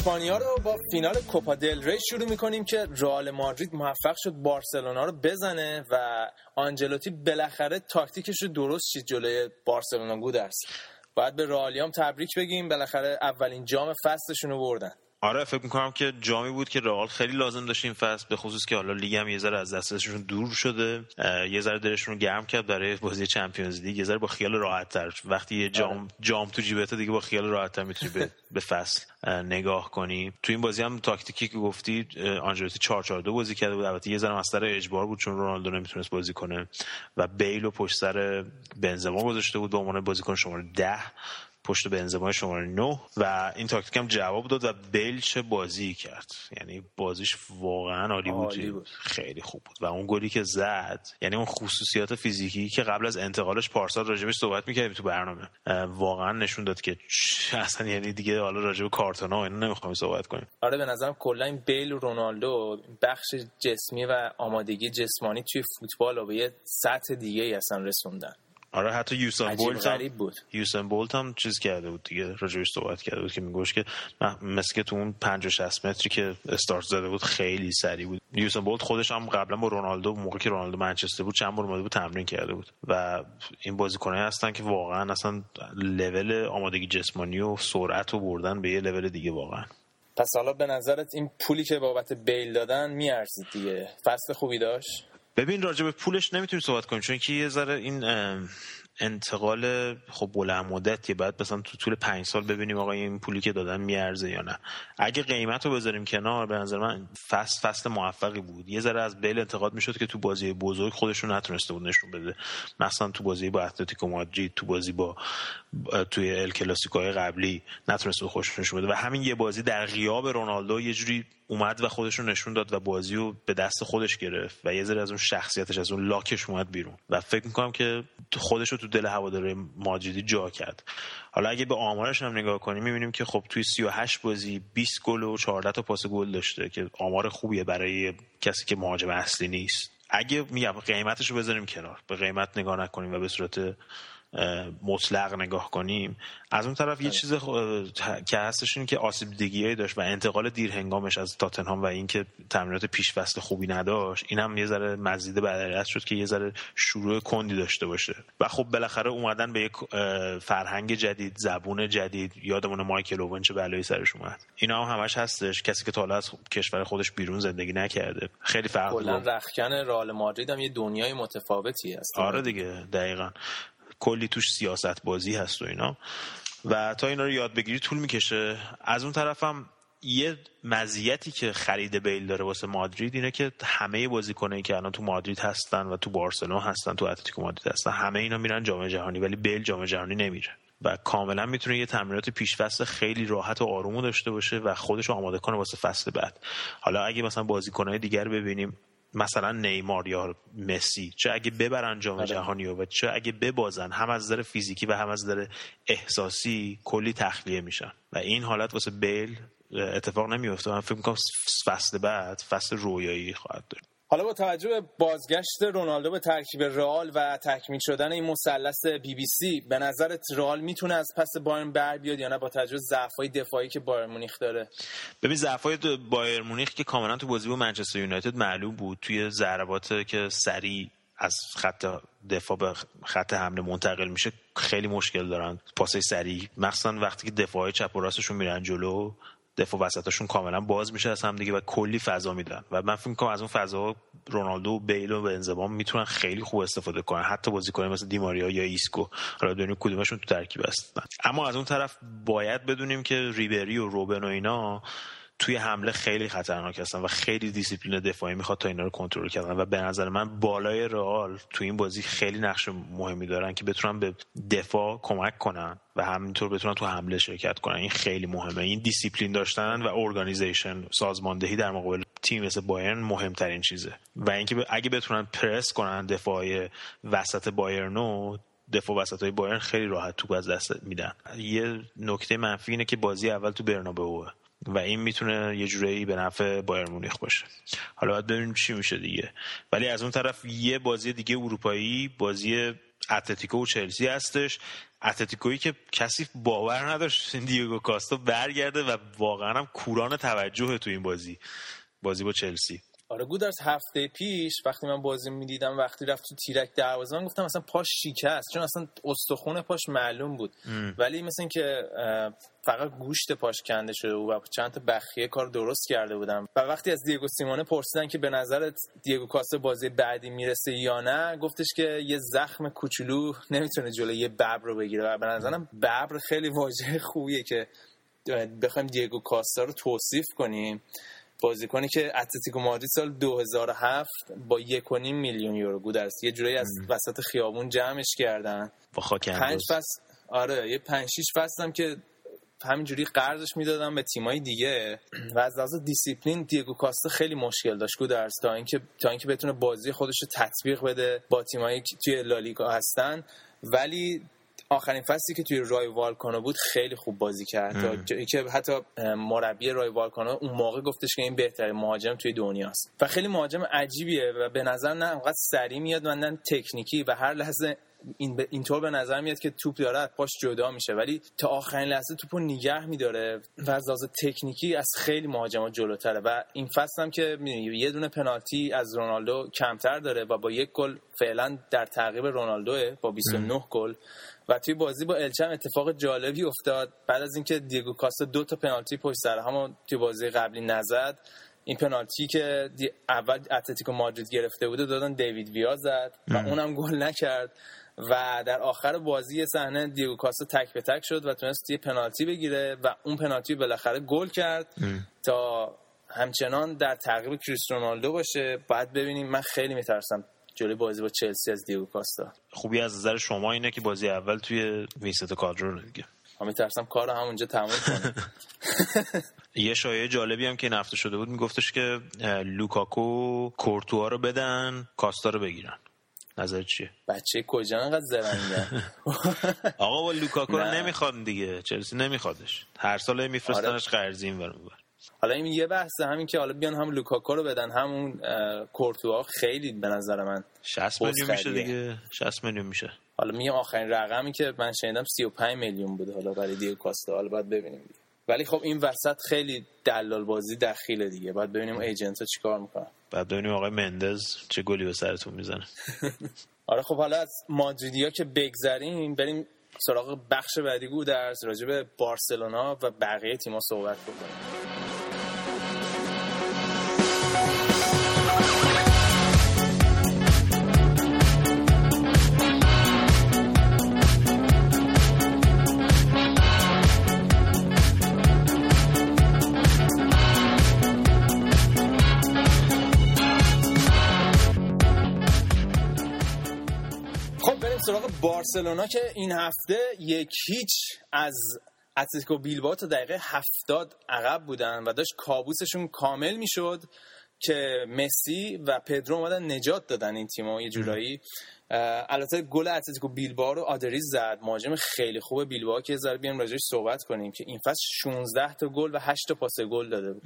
اسپانیا رو با فینال کوپا دل ری شروع می‌کنیم که رئال مادرید موفق شد بارسلونا رو بزنه و آنجلوتی بالاخره تاکتیکش رو درست چید جلوی بارسلونا. گودرس باید به رئالیام تبریک بگیم. بالاخره اولین جام فصلشون رو بردن. آره فکر می‌کنم که جامی بود که رئال خیلی لازم داشت این فصل به خصوص که حالا لیگ هم یه ذره از دستشون دور شده یه ذره دلشون رو گرم کرد برای بازی چمپیونز لیگ یه ذره با خیال راحت تر وقتی یه جام آره. جام تو جیبته دیگه با خیال راحت تر می‌تونی به, به فصل نگاه کنی. تو این بازی هم تاکتیکی که گفتی آنجلوتی 4 4 2 بازی کرده بود. البته یه ذره مسئله اجبار بود چون رونالدو نمی‌تونست بازی کنه. و بیل و پشت سر بنزما گذاشته بود به عنوان بازیکن شماره 10 پشت بنزما شماره 9 و این تاکتیک هم جواب داد و بیل چه بازی کرد یعنی بازیش واقعا عالی بود. بود. خیلی خوب بود و اون گلی که زد یعنی اون خصوصیات فیزیکی که قبل از انتقالش پارسال راجبش صحبت می‌کردیم تو برنامه واقعا نشون داد که اصلا یعنی دیگه حالا راجب کارتونا اینا نمی‌خوام صحبت کنیم آره به نظرم کلا این بیل و رونالدو بخش جسمی و آمادگی جسمانی توی فوتبال رو به یه سطح دیگه ای اصلا رسوندن آره حتی یوسن بولت هم بود. یوسن بولت هم چیز کرده بود دیگه راجعش صحبت کرده بود که میگوش که مثل که تو اون 50 60 متری که استارت زده بود خیلی سریع بود. یوسن بولت خودش هم قبلا با رونالدو موقعی که رونالدو منچستر بود چند بار اومده بود تمرین کرده بود. و این بازیکنایی هستن که واقعا اصلا لول آمادگی جسمانی و سرعت رو بردن به یه لول دیگه واقعا. پس حالا به نظرت این پولی که بابت بیل دادن میارزید دیگه؟ فصل خوبی داشت؟ ببین راجع به پولش نمی‌تونیم صحبت کنیم چون که یه ذره این انتقال خب بلند مدتیه. بعد مثلا تو طول پنج سال ببینیم آقا این پولی که دادن میارزه یا نه. اگه قیمت رو بذاریم کنار به نظر من فصل فصل موفقی بود. یه ذره از بیل انتقاد می‌شد که تو بازی بزرگ خودشون نتونسته بود نشون بده. مثلا تو بازی با اتلتیکو مادرید تو بازی با توی ال کلاسیکوهای قبلی نتونسته خودشون نشون بده. و همین یه بازی در غیاب رونالدو یه جوری اومد و خودش رو نشون داد و بازی رو به دست خودش گرفت و یه ذره از اون شخصیتش از اون لاکش اومد بیرون. و فکر می‌کنم که خودش رو تو دل هواداره ماجدی جا کرد. حالا اگه به آمارش هم نگاه کنیم می‌بینیم که خب توی 38 بازی 20 گل و 14 تا پاس گل داشته که آمار خوبیه برای کسی که مهاجم اصلی نیست. اگه میگم قیمتش رو بذاریم کنار به قیمت نگاه نکنیم و به صورت مطلق نگاه کنیم. از اون طرف یه بله. چیز که هستش این که آسیب دیگی داشت و انتقال دیر هنگامش از تاتنهام و اینکه تمرینات پیش فصل خوبی نداشت این هم یه ذره مزید بدلیت شد که یه ذره شروع کندی داشته باشه. و خب بالاخره اومدن به یک فرهنگ جدید زبون جدید یادمون مایکل اوون چه بلایی سرش اومد. اینا هم همش هستش. کسی که تا از کشور خودش بیرون زندگی نکرده. خیلی فرق کلا رخکن رئال مادرید هم یه دنیای متفاوتی هست. آره دیگه دقیقاً. کلی توش سیاست بازی هست و اینا. و تا اینا رو یاد بگیری طول می‌کشه. از اون طرفم یه مزیتی که خرید بیل داره واسه مادرید اینه که همه بازیکنایی که الان تو مادرید هستن و تو بارسلون هستن تو اتلتیکو مادرید هستن همه اینا میرن جام جهانی ولی بیل جام جهانی نمیره. و کاملا می‌تونه یه تمرینات پیش فصل خیلی راحت و آرومو داشته باشه و خودش رو آماده کنه واسه فصل بعد. حالا اگه مثلا بازیکنهای دیگر ببینیم مثلا نیمار یا مسی چه اگه ببرن جام آره. جهانی و چه اگه ببازن هم از نظر فیزیکی و هم از نظر احساسی کلی تخلیه میشن. و این حالت واسه بیل اتفاق نمیفته من فکر می‌کنم فصل بعد فصل رویایی خواهد داشت. حالا با توجه به بازگشت رونالدو به ترکیب رئال و تکمیل شدن این مثلث بی بی سی به نظرت رئال می‌تونه از پس بایرن بر بیاد یا نه با توجه ضعف‌های دفاعی که بایر مونیخ داره؟ ببین ضعف‌های بایرن مونیخ که کاملا تو بازی با منچستر یونایتد معلوم بود. توی ضربات که سریع از خط دفاع به خط حمله منتقل میشه خیلی مشکل دارن. پاسه سریع. مخصوصا وقتی که دفاع چپ و راستشون میرن جلو. دفاع وسطشون کاملا باز میشه از هم دیگه و کلی فضا میدن. و من فکر می‌کنم از اون فضا رونالدو و بیل و بنزما می‌تونن خیلی خوب استفاده کنن. حتی بازیکن مثل دیماریا یا ایسکو حالا ببینیم کدومشون تو ترکیب هستن. اما از اون طرف باید بدونیم که ریبری و روبن و اینا توی حمله خیلی خطرناک هستن و خیلی دیسیپلین دفاعی می‌خواد تا اینا رو کنترل کردن. و به نظر من بال های رئال تو این بازی خیلی نقش مهمی دارن که بتونن به دفاع کمک کنن و همینطور بتونن تو حمله شرکت کنن. این خیلی مهمه. این دیسیپلین داشتن و organization سازماندهی در مقابل تیم مثل بایرن مهمترین چیزه. و اینکه اگه بتونن پرس کنن دفاع وسط بایرنو دفاع وسط های بایرن خیلی راحت توپ از دست میدن. یه نکته منفی اینه که بازی اول تو برنابئو. و این می‌تونه یه جورایی به نفع بایر مونیخ باشه. حالا باید ببینیم چی میشه دیگه. ولی از اون طرف یه بازی دیگه اروپایی بازی اتلتیکو و چلسی هستش. اتلتیکویی که کسی باور نداشت دیگو کاستا برگرده و واقعا هم کوران توجه تو این بازی. بازی با چلسی. آره گودرز هفته پیش وقتی من بازی می‌دیدم وقتی رفت تو تیرک دروازه من گفتم اصلا پاش شکست چون اصلا استخون پاش معلوم بود. ام. ولی مثل که فقط گوشت پاش کنده شده و چند تا بخیه کار درست کرده بودم. و وقتی از دیگو سیمونه پرسیدن که به نظرت دیگو کاسته بازی بعدی می‌رسه یا نه گفتش که یه زخم کوچولو نمی‌تونه جلوی یه ببر رو بگیره. و به نظرم ببر خیلی واژه خوبیه که بخوایم دیگو کاستا رو توصیف کنیم. بازیکنی که اتلتیکو مادرید سال 2007 با 1.5 میلیون یورو گودرس یه جوری از وسط خیابون جمعش کردن. با خاک پنج فصل آره یه 5 6 فصل هم که همینجوری قرضش می‌دادن به تیمای دیگه. و از لحاظ دیسیپلین دیگو کاستا خیلی مشکل داشت گودرس تا اینکه تا اینکه بتونه بازی خودش رو تطبیق بده با تیمایی که توی لالیگا هستن. ولی آخرین فصلی که توی رایو وایکانو بود خیلی خوب بازی کرد. تا که حتی مربی رایو وایکانو اون موقع گفتش که این بهترین مهاجم توی دنیاست و خیلی مهاجم عجیبیه و به نظر نه انقدر سریع میاد و نه تکنیکی و هر لحظه این ب... اینطور به نظر میاد که توپ داره از پاش جدا میشه. ولی تا آخرین لحظه توپو نگه میداره و از لحاظ تکنیکی از خیلی مهاجمات جلوتره. و این فصل هم که یه دونه پنالتی از رونالدو کمتر داره و با یک گل فعلا در تعقیب رونالدو با 29 گل. و توی بازی با الچم اتفاق جالبی افتاد. بعد از اینکه دیگو کاستا دو تا پنالتی پشت سر هم توی بازی قبلی نزد این پنالتی که اول اتلتیکو مادرید گرفته بوده دادن دیوید ویا زد و اونم گل نکرد. و در آخر بازی صحنه دیگو کاستا تک به تک شد و تونست یه پنالتی بگیره و اون پنالتی بالاخره گل کرد تا همچنان در تعقیب کریستیانو رونالدو باشه. بعد ببینیم من خیلی میترسم جلوی بازی با چلسی از دیگو کاستا. خوبی از نظر شما اینه که بازی اول توی ویسنته کالدرون دیگه. من میترسم کار همونجا تموم کنه <laughs> <laughs> یه شایعه جالبی هم که گفته شده بود میگفتش که لوکاکو کورتوا رو بدن کاستا رو بگیرن. نظر چیه؟ بچه کجا انقدر زرنگه <laughs> آقا با لوکاکو رو نمی‌خواد دیگه. چلسی نمیخوادش. هر سال میفرستنش آره. قرضی این حالا این یه بحثه همین که حالا بیان هم لوکاکو رو بدن همون کورتوا خیلی به نظر من 60 میلیون میشه دیگه. 60 میلیون میشه. حالا میگم آخرین رقمی که من شنیدم 35 میلیون بوده حالا برای دیگه کاستا. حالا باید ببینیم دیگه. ولی خب این وسط خیلی دلال بازی دخیله دیگه. باید ببینیم ایجنت ها چیکار می‌کنن. بعد ببینیم آقای مندز چه گلی به سرتون می‌زنه. <laughs> آره خب حالا از مادریدیا که بگذریم بریم سراغ بخش بعدی گودرز راجع به بارسلونا و بقیه تیم‌ها صحبت بکنیم. سراغ بارسلونا که این هفته یک هیچ از اتلتیکو بیلبائو تا دقیقه هفتاد عقب بودن و داشت کابوسشون کامل می‌شد که مسی و پدرو اومدن نجات دادن این تیمو. یه جورایی البته گل اتلتیکو بیلبائو رو آدریز زد. مهاجم خیلی خوب بیلبائو که ذره بیام راجعش صحبت کنیم که این فصل 16 تا گل و 8 تا پاس گل داده بود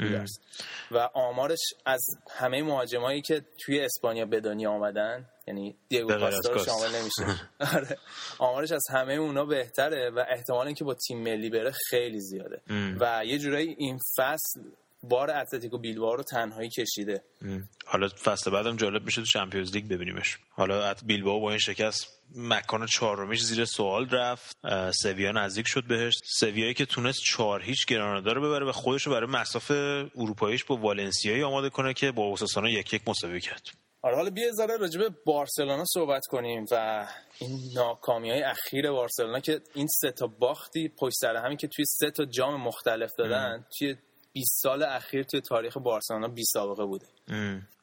و آمارش از همه مهاجمایی که توی اسپانیا به دنیا آمدن یعنی دیگو کاستا رو شامل نمیشه. <laughs> آره. آمارش از همه اونا بهتره و احتمال اینکه با تیم ملی بره خیلی زیاده. و یه جورایی این فصل بار اتلتیکو بیلبائو رو تنهایی کشیده. حالا فصل بعدم جالب میشه تو چمپیونز لیگ ببینیمش. حالا بیلبائو با این شکست مکان چهارمیش زیر سوال رفت. سویا نزدیک شد بهش. سویایی که تونست چهار هیچ گرانادا رو ببره و خودش رو برای مسافه اروپاییش با والنسیایی آماده کنه که با اوساسونا یک یک مساوی کرد. آره حالا بیا ذره راجع به بارسلونا صحبت کنیم و این ناکامی های اخیر بارسلونا که این سه تا باختی پشت سر همین که توی سه تا جام مختلف دادن توی 20 سال اخیر توی تاریخ بارسلونا بی سابقه بوده.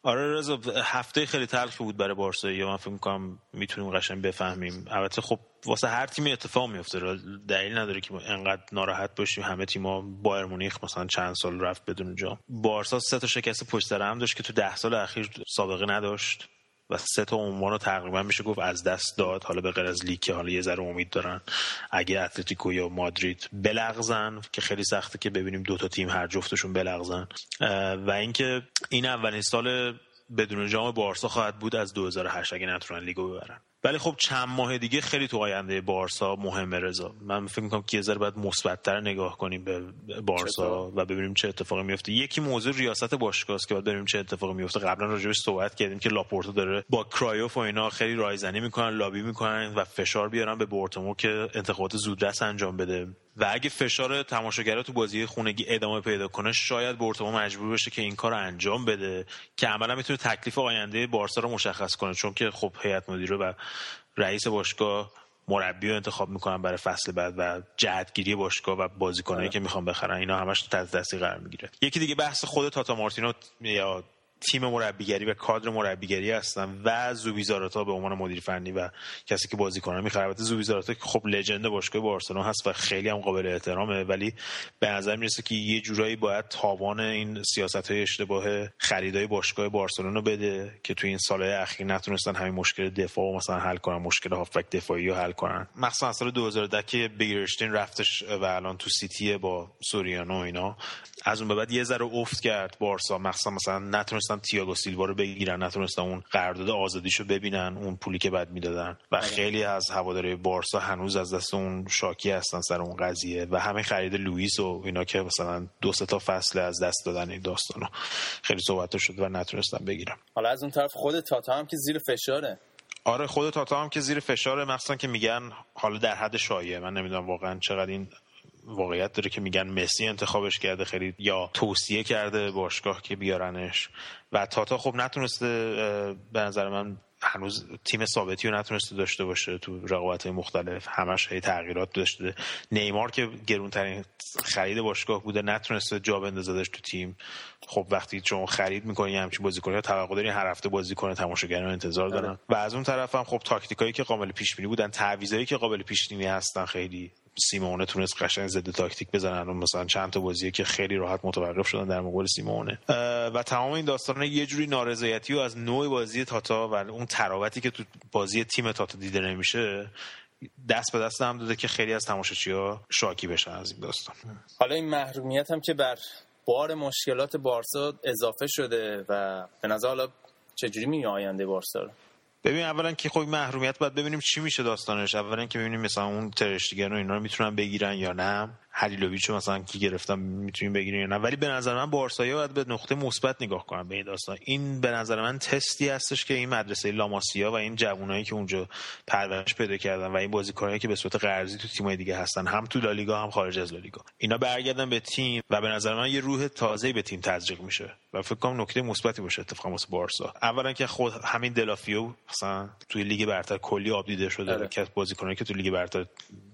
آره رضا هفته خیلی تلخ بود برای بارسا. من فکر می‌کنم می‌تونیم قشنگ بفهمیم. البته خب واسه هر تیمی اتفاق میفته دلیل نداره که انقدر ناراحت باشیم. همه تیم‌ها بایر مونیخ مثلا چند سال رفت بدون جام. بارسا سه تا شکست پشت سر هم داشت که تو ده سال اخیر سابقه نداشت. و سه تا عنوان رو تقریبا میشه گفت از دست داد. حالا به غیر از که حالا یه ذره امید دارن. اگه اتلتیکو یا مادرید بلغزن که خیلی سخته که ببینیم دو تا تیم هر جفتشون بلغزن. و اینکه این اولین سال بدون جام بارسا خواهد بود از 2008 اگه نتونن لیگو ببرن. ولی خب چند ماه دیگه خیلی تو آینده بارسا مهمه رضا. من فکر می‌کنم که یه ذره باید مثبتتر نگاه کنیم به بارسا و ببینیم چه اتفاقی میفته یکی موضوع ریاست باشگاه است که باید ببینیم چه اتفاقی میفته قبلا راجعش صحبت کردیم که لاپورتو داره با کرایوف و اینا خیلی رایزنی می‌کنن لابی می‌کنن و فشار بیارن به بورتومو که انتخابات زودرس انجام بده. و اگه فشار تماشاگرا تو بازی خونگی ادامه پیدا کنه شاید بورتومو مجبور بشه که این کار انجام بده که عملا می‌تونه تکلیف آینده بارسا رو مشخص کنه. چون که خب هیئت مدیره و رئیس باشگاه مربی رو انتخاب می‌کنن برای فصل بعد و جهتگیری باشگاه و بازیکنایی که می‌خوان بخرن. اینا همش تحت تاثیر قرار می‌گیره. یکی دیگه بحث خود تاتا مارتینو یا تیم مربیگری و کادر مربیگری هستن و زوبیزاراتا به عنوان مدیر فنی و کسی که بازیکن می‌خره البته زوبیزاراتا که خب لژند باشگاه بارسلونا هست و خیلی هم قابل احترامه ولی به نظر می‌رسه که یه جورایی باید تاوان این سیاست های اشتباه خریدای باشگاه بارسلونا بده که تو این سالهای اخیر نتونستن همین مشکل دفاع و مثلا حل کنن مشکل هافبک دفاعی رو حل کنن. مخصوصا سال 2010 که بگیرشتین رفتش و الان تو سیتی با سوریانو اینا. از اون به بعد یه ذره افت کرد بارسا. مخصوصا مثلا نتونستن تییاگو سیلوا رو بگیرن نتونستن اون قرارداد آزادیشو ببینن اون پولی که بعد می‌دادن. و بله. خیلی از هواداره بارسا هنوز از دست اون شاکی هستن سر اون قضیه و همین خرید لوئیس و اینا که مثلا دو تا فصل از دست دادن این داستانو خیلی صحبت شد و نتونستن بگیرن. حالا از اون طرف خود تاتا هم که زیر فشاره. آره خود تاتا هم که زیر فشاره. مخصوصا که میگن حالا در حد شایعه. من نمی‌دونم واقعا چقدر این واقعیت داره که میگن مسی انتخابش کرده خیلی یا توصیه کرده باشگاه که بیارنش. و تاتا خب نتونسته به نظر من هنوز تیم ثابتی رو نتونسته داشته باشه تو رقابت مختلف. همش هی تغییرات داشته. نیمار که گرونترین خرید باشگاه بوده نتونسته جا بندازدش تو تیم. خب وقتی چون خرید می‌کنی همچین بازیکن توقع داری هر هفته بازی کنه تماشاگران انتظار دارن. آره. و از اون طرف هم خب تاکتیکایی که قابل پیش بینی بودن تعویضایی که قابل پیش بینی هستن خیلی سیمونه تونست قشنگ ضد تاکتیک بزنن و مثلا چند تا بازیه که خیلی راحت متوقف شدن در مقابل سیمونه. و تمام این داستان یه جوری نارضایتی و از نوع بازی تاتا و اون تراوتی که تو بازی تیم تاتا دیده نمیشه دست به دست هم داده که خیلی از ها شاکی بشن از این داستان. حالا این محرومیت هم که بر بار مشکلات بارسا اضافه شده و به نظر حالا چجوری می آینده بارسا ببین اولا که خب محرومیت باید ببینیم چی میشه داستانش. اولا که ببینیم مثلا اون ترشتیگن و اینا رو می‌تونن بگیرن یا نه. هلیلوویچ مثلا کی گرفتم می‌تونیم بگیریم یا نه. ولی به نظر من بارسایا باید به نقطه مثبت نگاه کنن به این داستان. این به نظر من تستی هستش که این مدرسه لاماسیا و این جوانایی که اونجا پرورش پیدا کردن و این بازیکنایی که به صورت قرضی تو تیمای دیگه هستن هم تو لالیگا هم خارج از لالیگا. اینا برگردن به تیم و به نظر من یه روح تازه‌ای به تیم تزریق میشه و فکر کنم نکته مثبتی باشه اتفاقا واسه بارسا. اولا که خود همین دلافیو مثلا توی لیگ برتر کلی آب دیده شده آره. که بازیکنایی که تو لیگ برتر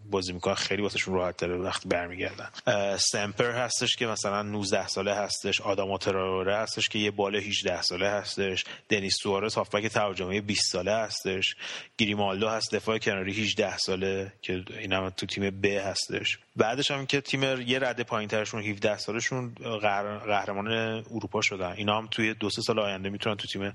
بازی می‌کنن خیلی واسهشون راحت تره وقتی برمیگردن. سمپر هستش که مثلا 19 ساله هستش آدم تراوره هستش که یه بال 18 ساله هستش دنیس سوارز هافبک ترجمه 20 ساله هستش گریمالدو هست دفاع کناری 18 ساله که اینم تو تیم ب هستش. بعدش هم که تیم یه رده پایین ترشون 17 سالشون قهرمان اروپا شدن. اینا هم توی دو سه سال آینده می‌تونن تو تیم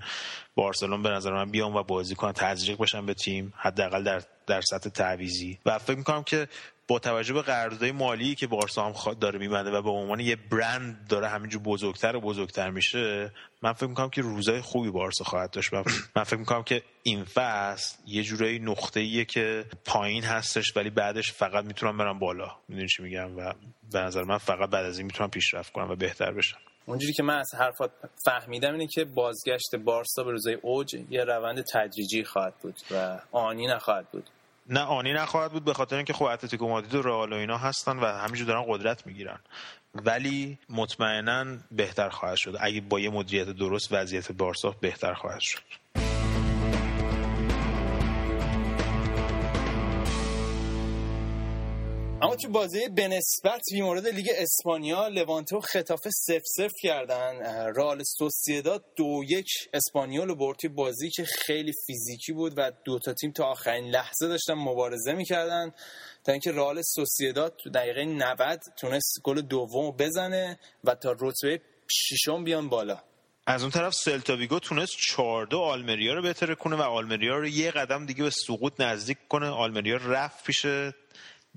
بارسلون به نظر من بیان و بازی کنن تزریق بشن به تیم حداقل در در سطح تعویزی و فکر می‌کنم که با توجه به قراردادهای مالی که بارسا هم داره میبنده و به عنوان یه برند داره همینجور بزرگتر و بزرگتر میشه من فکر می‌کنم که روزای خوبی بارسا خواهد داشت. من فکر می‌کنم که این فصل یه جورایی نقطه ایه که پایین هستش ولی بعدش فقط می‌تونم برم بالا. می‌دونی چی میگم؟ و به نظر من فقط بعد از این می‌تونم پیشرفت کنم و بهتر بشم. اونجوری که من از حرفات فهمیدم اینه که بازگشت بارسا به روزای اوج یه روند تدریجی خواهد بود و آنی نخواهد بود. نه آنی نخواهد بود به خاطر اینکه خب اتلتیکو مادرید و رئال و اینا هستن و همینجور دارن قدرت می‌گیرن. ولی مطمئنا بهتر خواهد شد. اگه با یه مدیریت درست وضعیت بارسا بهتر خواهد شد. اما تو بازی بنسبت بی مورد لیگ اسپانیا لوانتو خطافه سف سف کردن. رال سوسیداد دو یک اسپانیول و برد بازی که خیلی فیزیکی بود و دو تا تیم تا آخرین لحظه داشتن مبارزه می‌کردن. تا اینکه رئال سوسیداد تو دقیقه 90 تونست گل دوم بزنه و تا رتبه ششم بیان بالا. از اون طرف سلتاویگو تونست 14 آلمریا رو بهتره کنه و آلمریا رو یه قدم دیگه به سقوط نزدیک کنه. آلمریا رفت پیش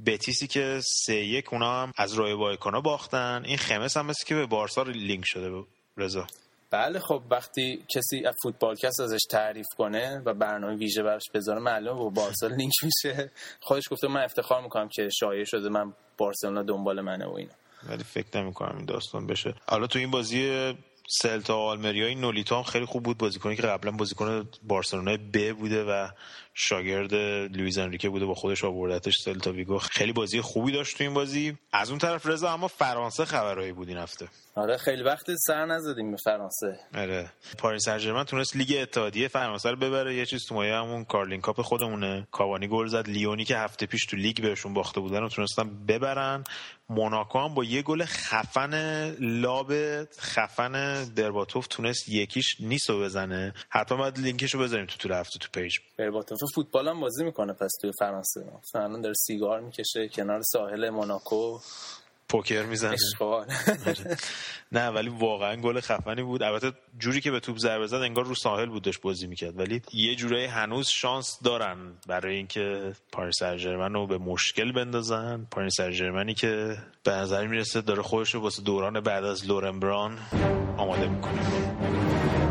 بتیسی که سه یک اونا هم از رایو وایکانو باختن. این خمز هم مثل که به بارسا لینک شده رضا. بله خب وقتی کسی از فوتبالکست ازش تعریف کنه و برنامه ویژه براش بذاره معلومه با بارسا لینک میشه. خودش گفته من افتخار می‌کنم که شایع شده من بارسلونا دنبال منه و اینا. ولی فکر نمی کنم این داستان بشه. حالا تو این بازی سلتا آلمریا این نولیتا هم خیلی خوب بود. بازیکنی که قبلا بازیکن بارسلونای ب بوده و شاگرد لوئیز انریکه بوده با خودش آوردتش سلتا ویگو. خیلی بازی خوبی داشت تو این بازی. از اون طرف رضا اما فرانسه خبرایی بود این هفته. آره خیلی وقت سر نزدیم به فرانسه. آره. پاریس سن تونست لیگ اتحادیه فرانسه رو ببره. یه چیز تو مایه همون کارلینگ کاپ خودمونه. کاوانی گل زد. لیونی که هفته پیش تو لیگ بهشون باخته بودن و تونستن ببرن. موناکو هم با یه گل خفن lob خفن برباتوف تونست یکیش نیستو بزنه. حتما باید لینکشو بذاریم تو طول هفته تو پیج. برباتوف فوتبال هم بازی می‌کنه پس توی فرانسه. مثلا داره سیگار می‌کشه کنار ساحل موناکو. پوکر می‌زنه. <laughs> نه ولی واقعا گل خفنی بود. البته جوری که به توپ ضربه زد انگار رو ساحل بود داشت بازی می‌کرد. ولی یه جورایی هنوز شانس دارن برای اینکه پاریس سن رو به مشکل بندازن. پاریس سن که به نظر می‌رسه داره خودش رو واسه دوران بعد از لورن بران آماده می‌کنه.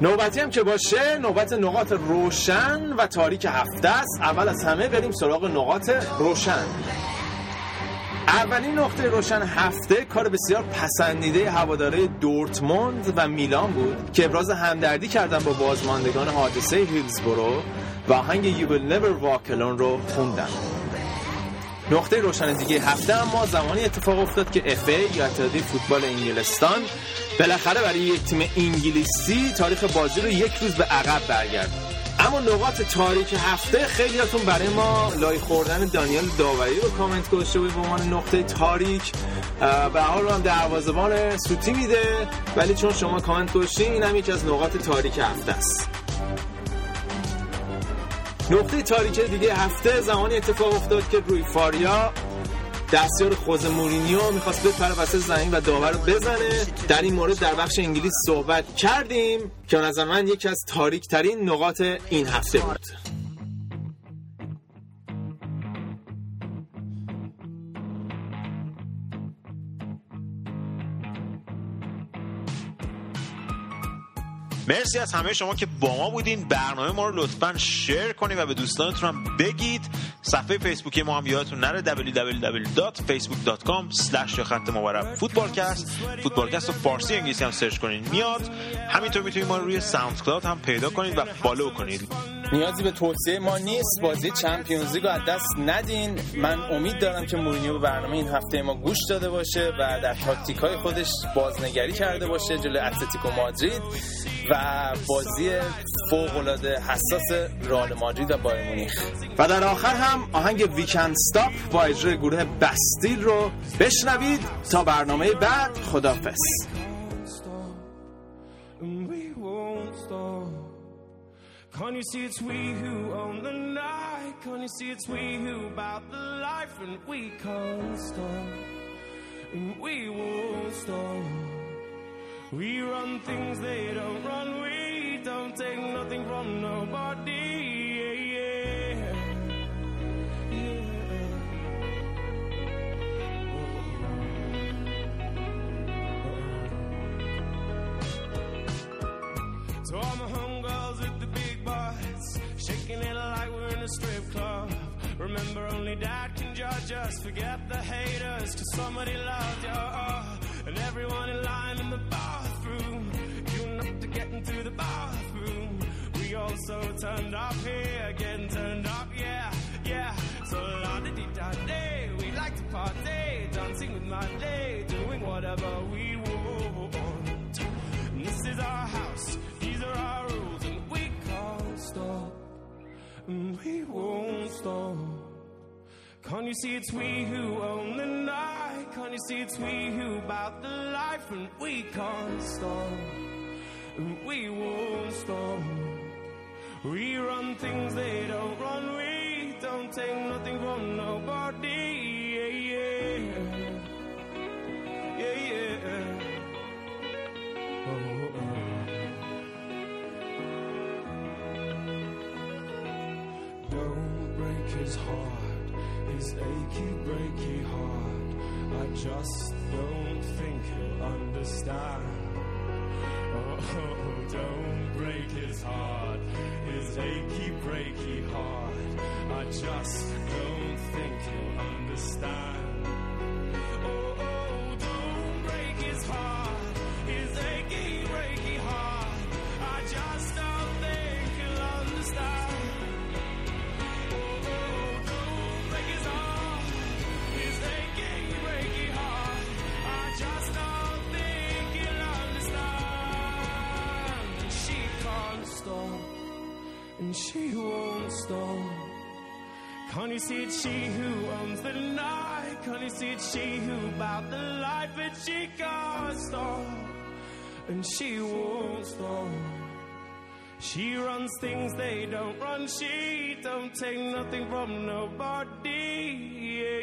نوبتی هم که باشه نوبت نقاط روشن و تاریک هفته است. اول از همه بریم سراغ نقاط روشن. اولین نقطه روشن هفته کار بسیار پسندیده هواداره دورتموند و میلان بود که ابراز همدردی کردن با بازماندگان حادثه هیلزبرو و آهنگ You Will Never Walk Alone رو خوندن. نقطه روشن دیگه هفته اما زمانی اتفاق افتاد که اف یا اتحادیه فوتبال انگلستان بالاخره برای یک تیم انگلیسی تاریخ بازی رو یک روز به عقب برگرد. اما نقاط تاریک هفته خیلیاتون برای ما لای خوردن دانیال داوری رو کامنت گذاشته بود به عنوان نقطه تاریک. به حال هم دروازه‌بان سوتی میده ولی چون شما کامنت گذاشتین این هم یکی از نقاط تاریک هفته است. نقطه تاریک دیگه هفته زمانی اتفاق افتاد که روی فاریا دستیار خوز مورینیو می‌خواست بپره وسط زمین و داور رو بزنه. در این مورد در بخش انگلیس صحبت کردیم که نظر من یکی از تاریک ترین نقاط این هفته بود. مرسی از همه شما که با ما بودین. برنامه ما رو لطفا share کنید و به دوستانتون هم بگید. صفحه فیسبوکی ما هم یادتون نره www.facebook.com slash خط مبارب فوتبالکست فوتبالکست رو فارسی انگلیسی هم سرچ کنید میاد. همینطور می‌تونید ما رو روی ساوند کلاود هم پیدا کنید و follow کنید. نیازی به توصیه ما نیست. بازی Champions League از دست ندین. من امید دارم که مورینیو به برنامه این هفته ما گوش داده باشه و در تاکتیک های خودش بازنگری کرده باشه جلوی اتلتیکو مادرید و بازی فوق العاده حساس رئال مادرید و بایر مونیخ و در آخر هم آهنگ ویکند استاپ با اجرای گروه بستیل رو بشنوید تا برنامه بعد خدافظ Can't you see it's we who own the night? Can't you see it's we who about the life and we can't stop? And we won't stop. We run things they don't run. We don't take nothing from nobody. Yeah, yeah. So all my homegirls with the big butts, shaking it like we're in a strip club. Remember, only dad can judge us. Forget the haters, cause somebody loved you. And everyone in line Also turned up here, getting turned up, yeah, yeah. So la di da day, we like to party, dancing with my day, doing whatever we want. And this is our house, these are our rules, and we can't stop and we won't stop. Can't you see it's we who own the night? Can't you see it's we who about the life and we can't stop and we won't stop. We run things they don't run. We don't take nothing from nobody. Yeah, yeah, yeah, yeah. Oh, oh. oh. Don't break his heart, his achy brain. just don't think he'll understand. Oh, don't break his heart, his achy, breaky heart. I just don't think he'll understand. Oh, oh, don't break his heart, It's she who about the life? But she can't stop, and she won't stop. She runs things they don't run. She don't take nothing from nobody. Yeah,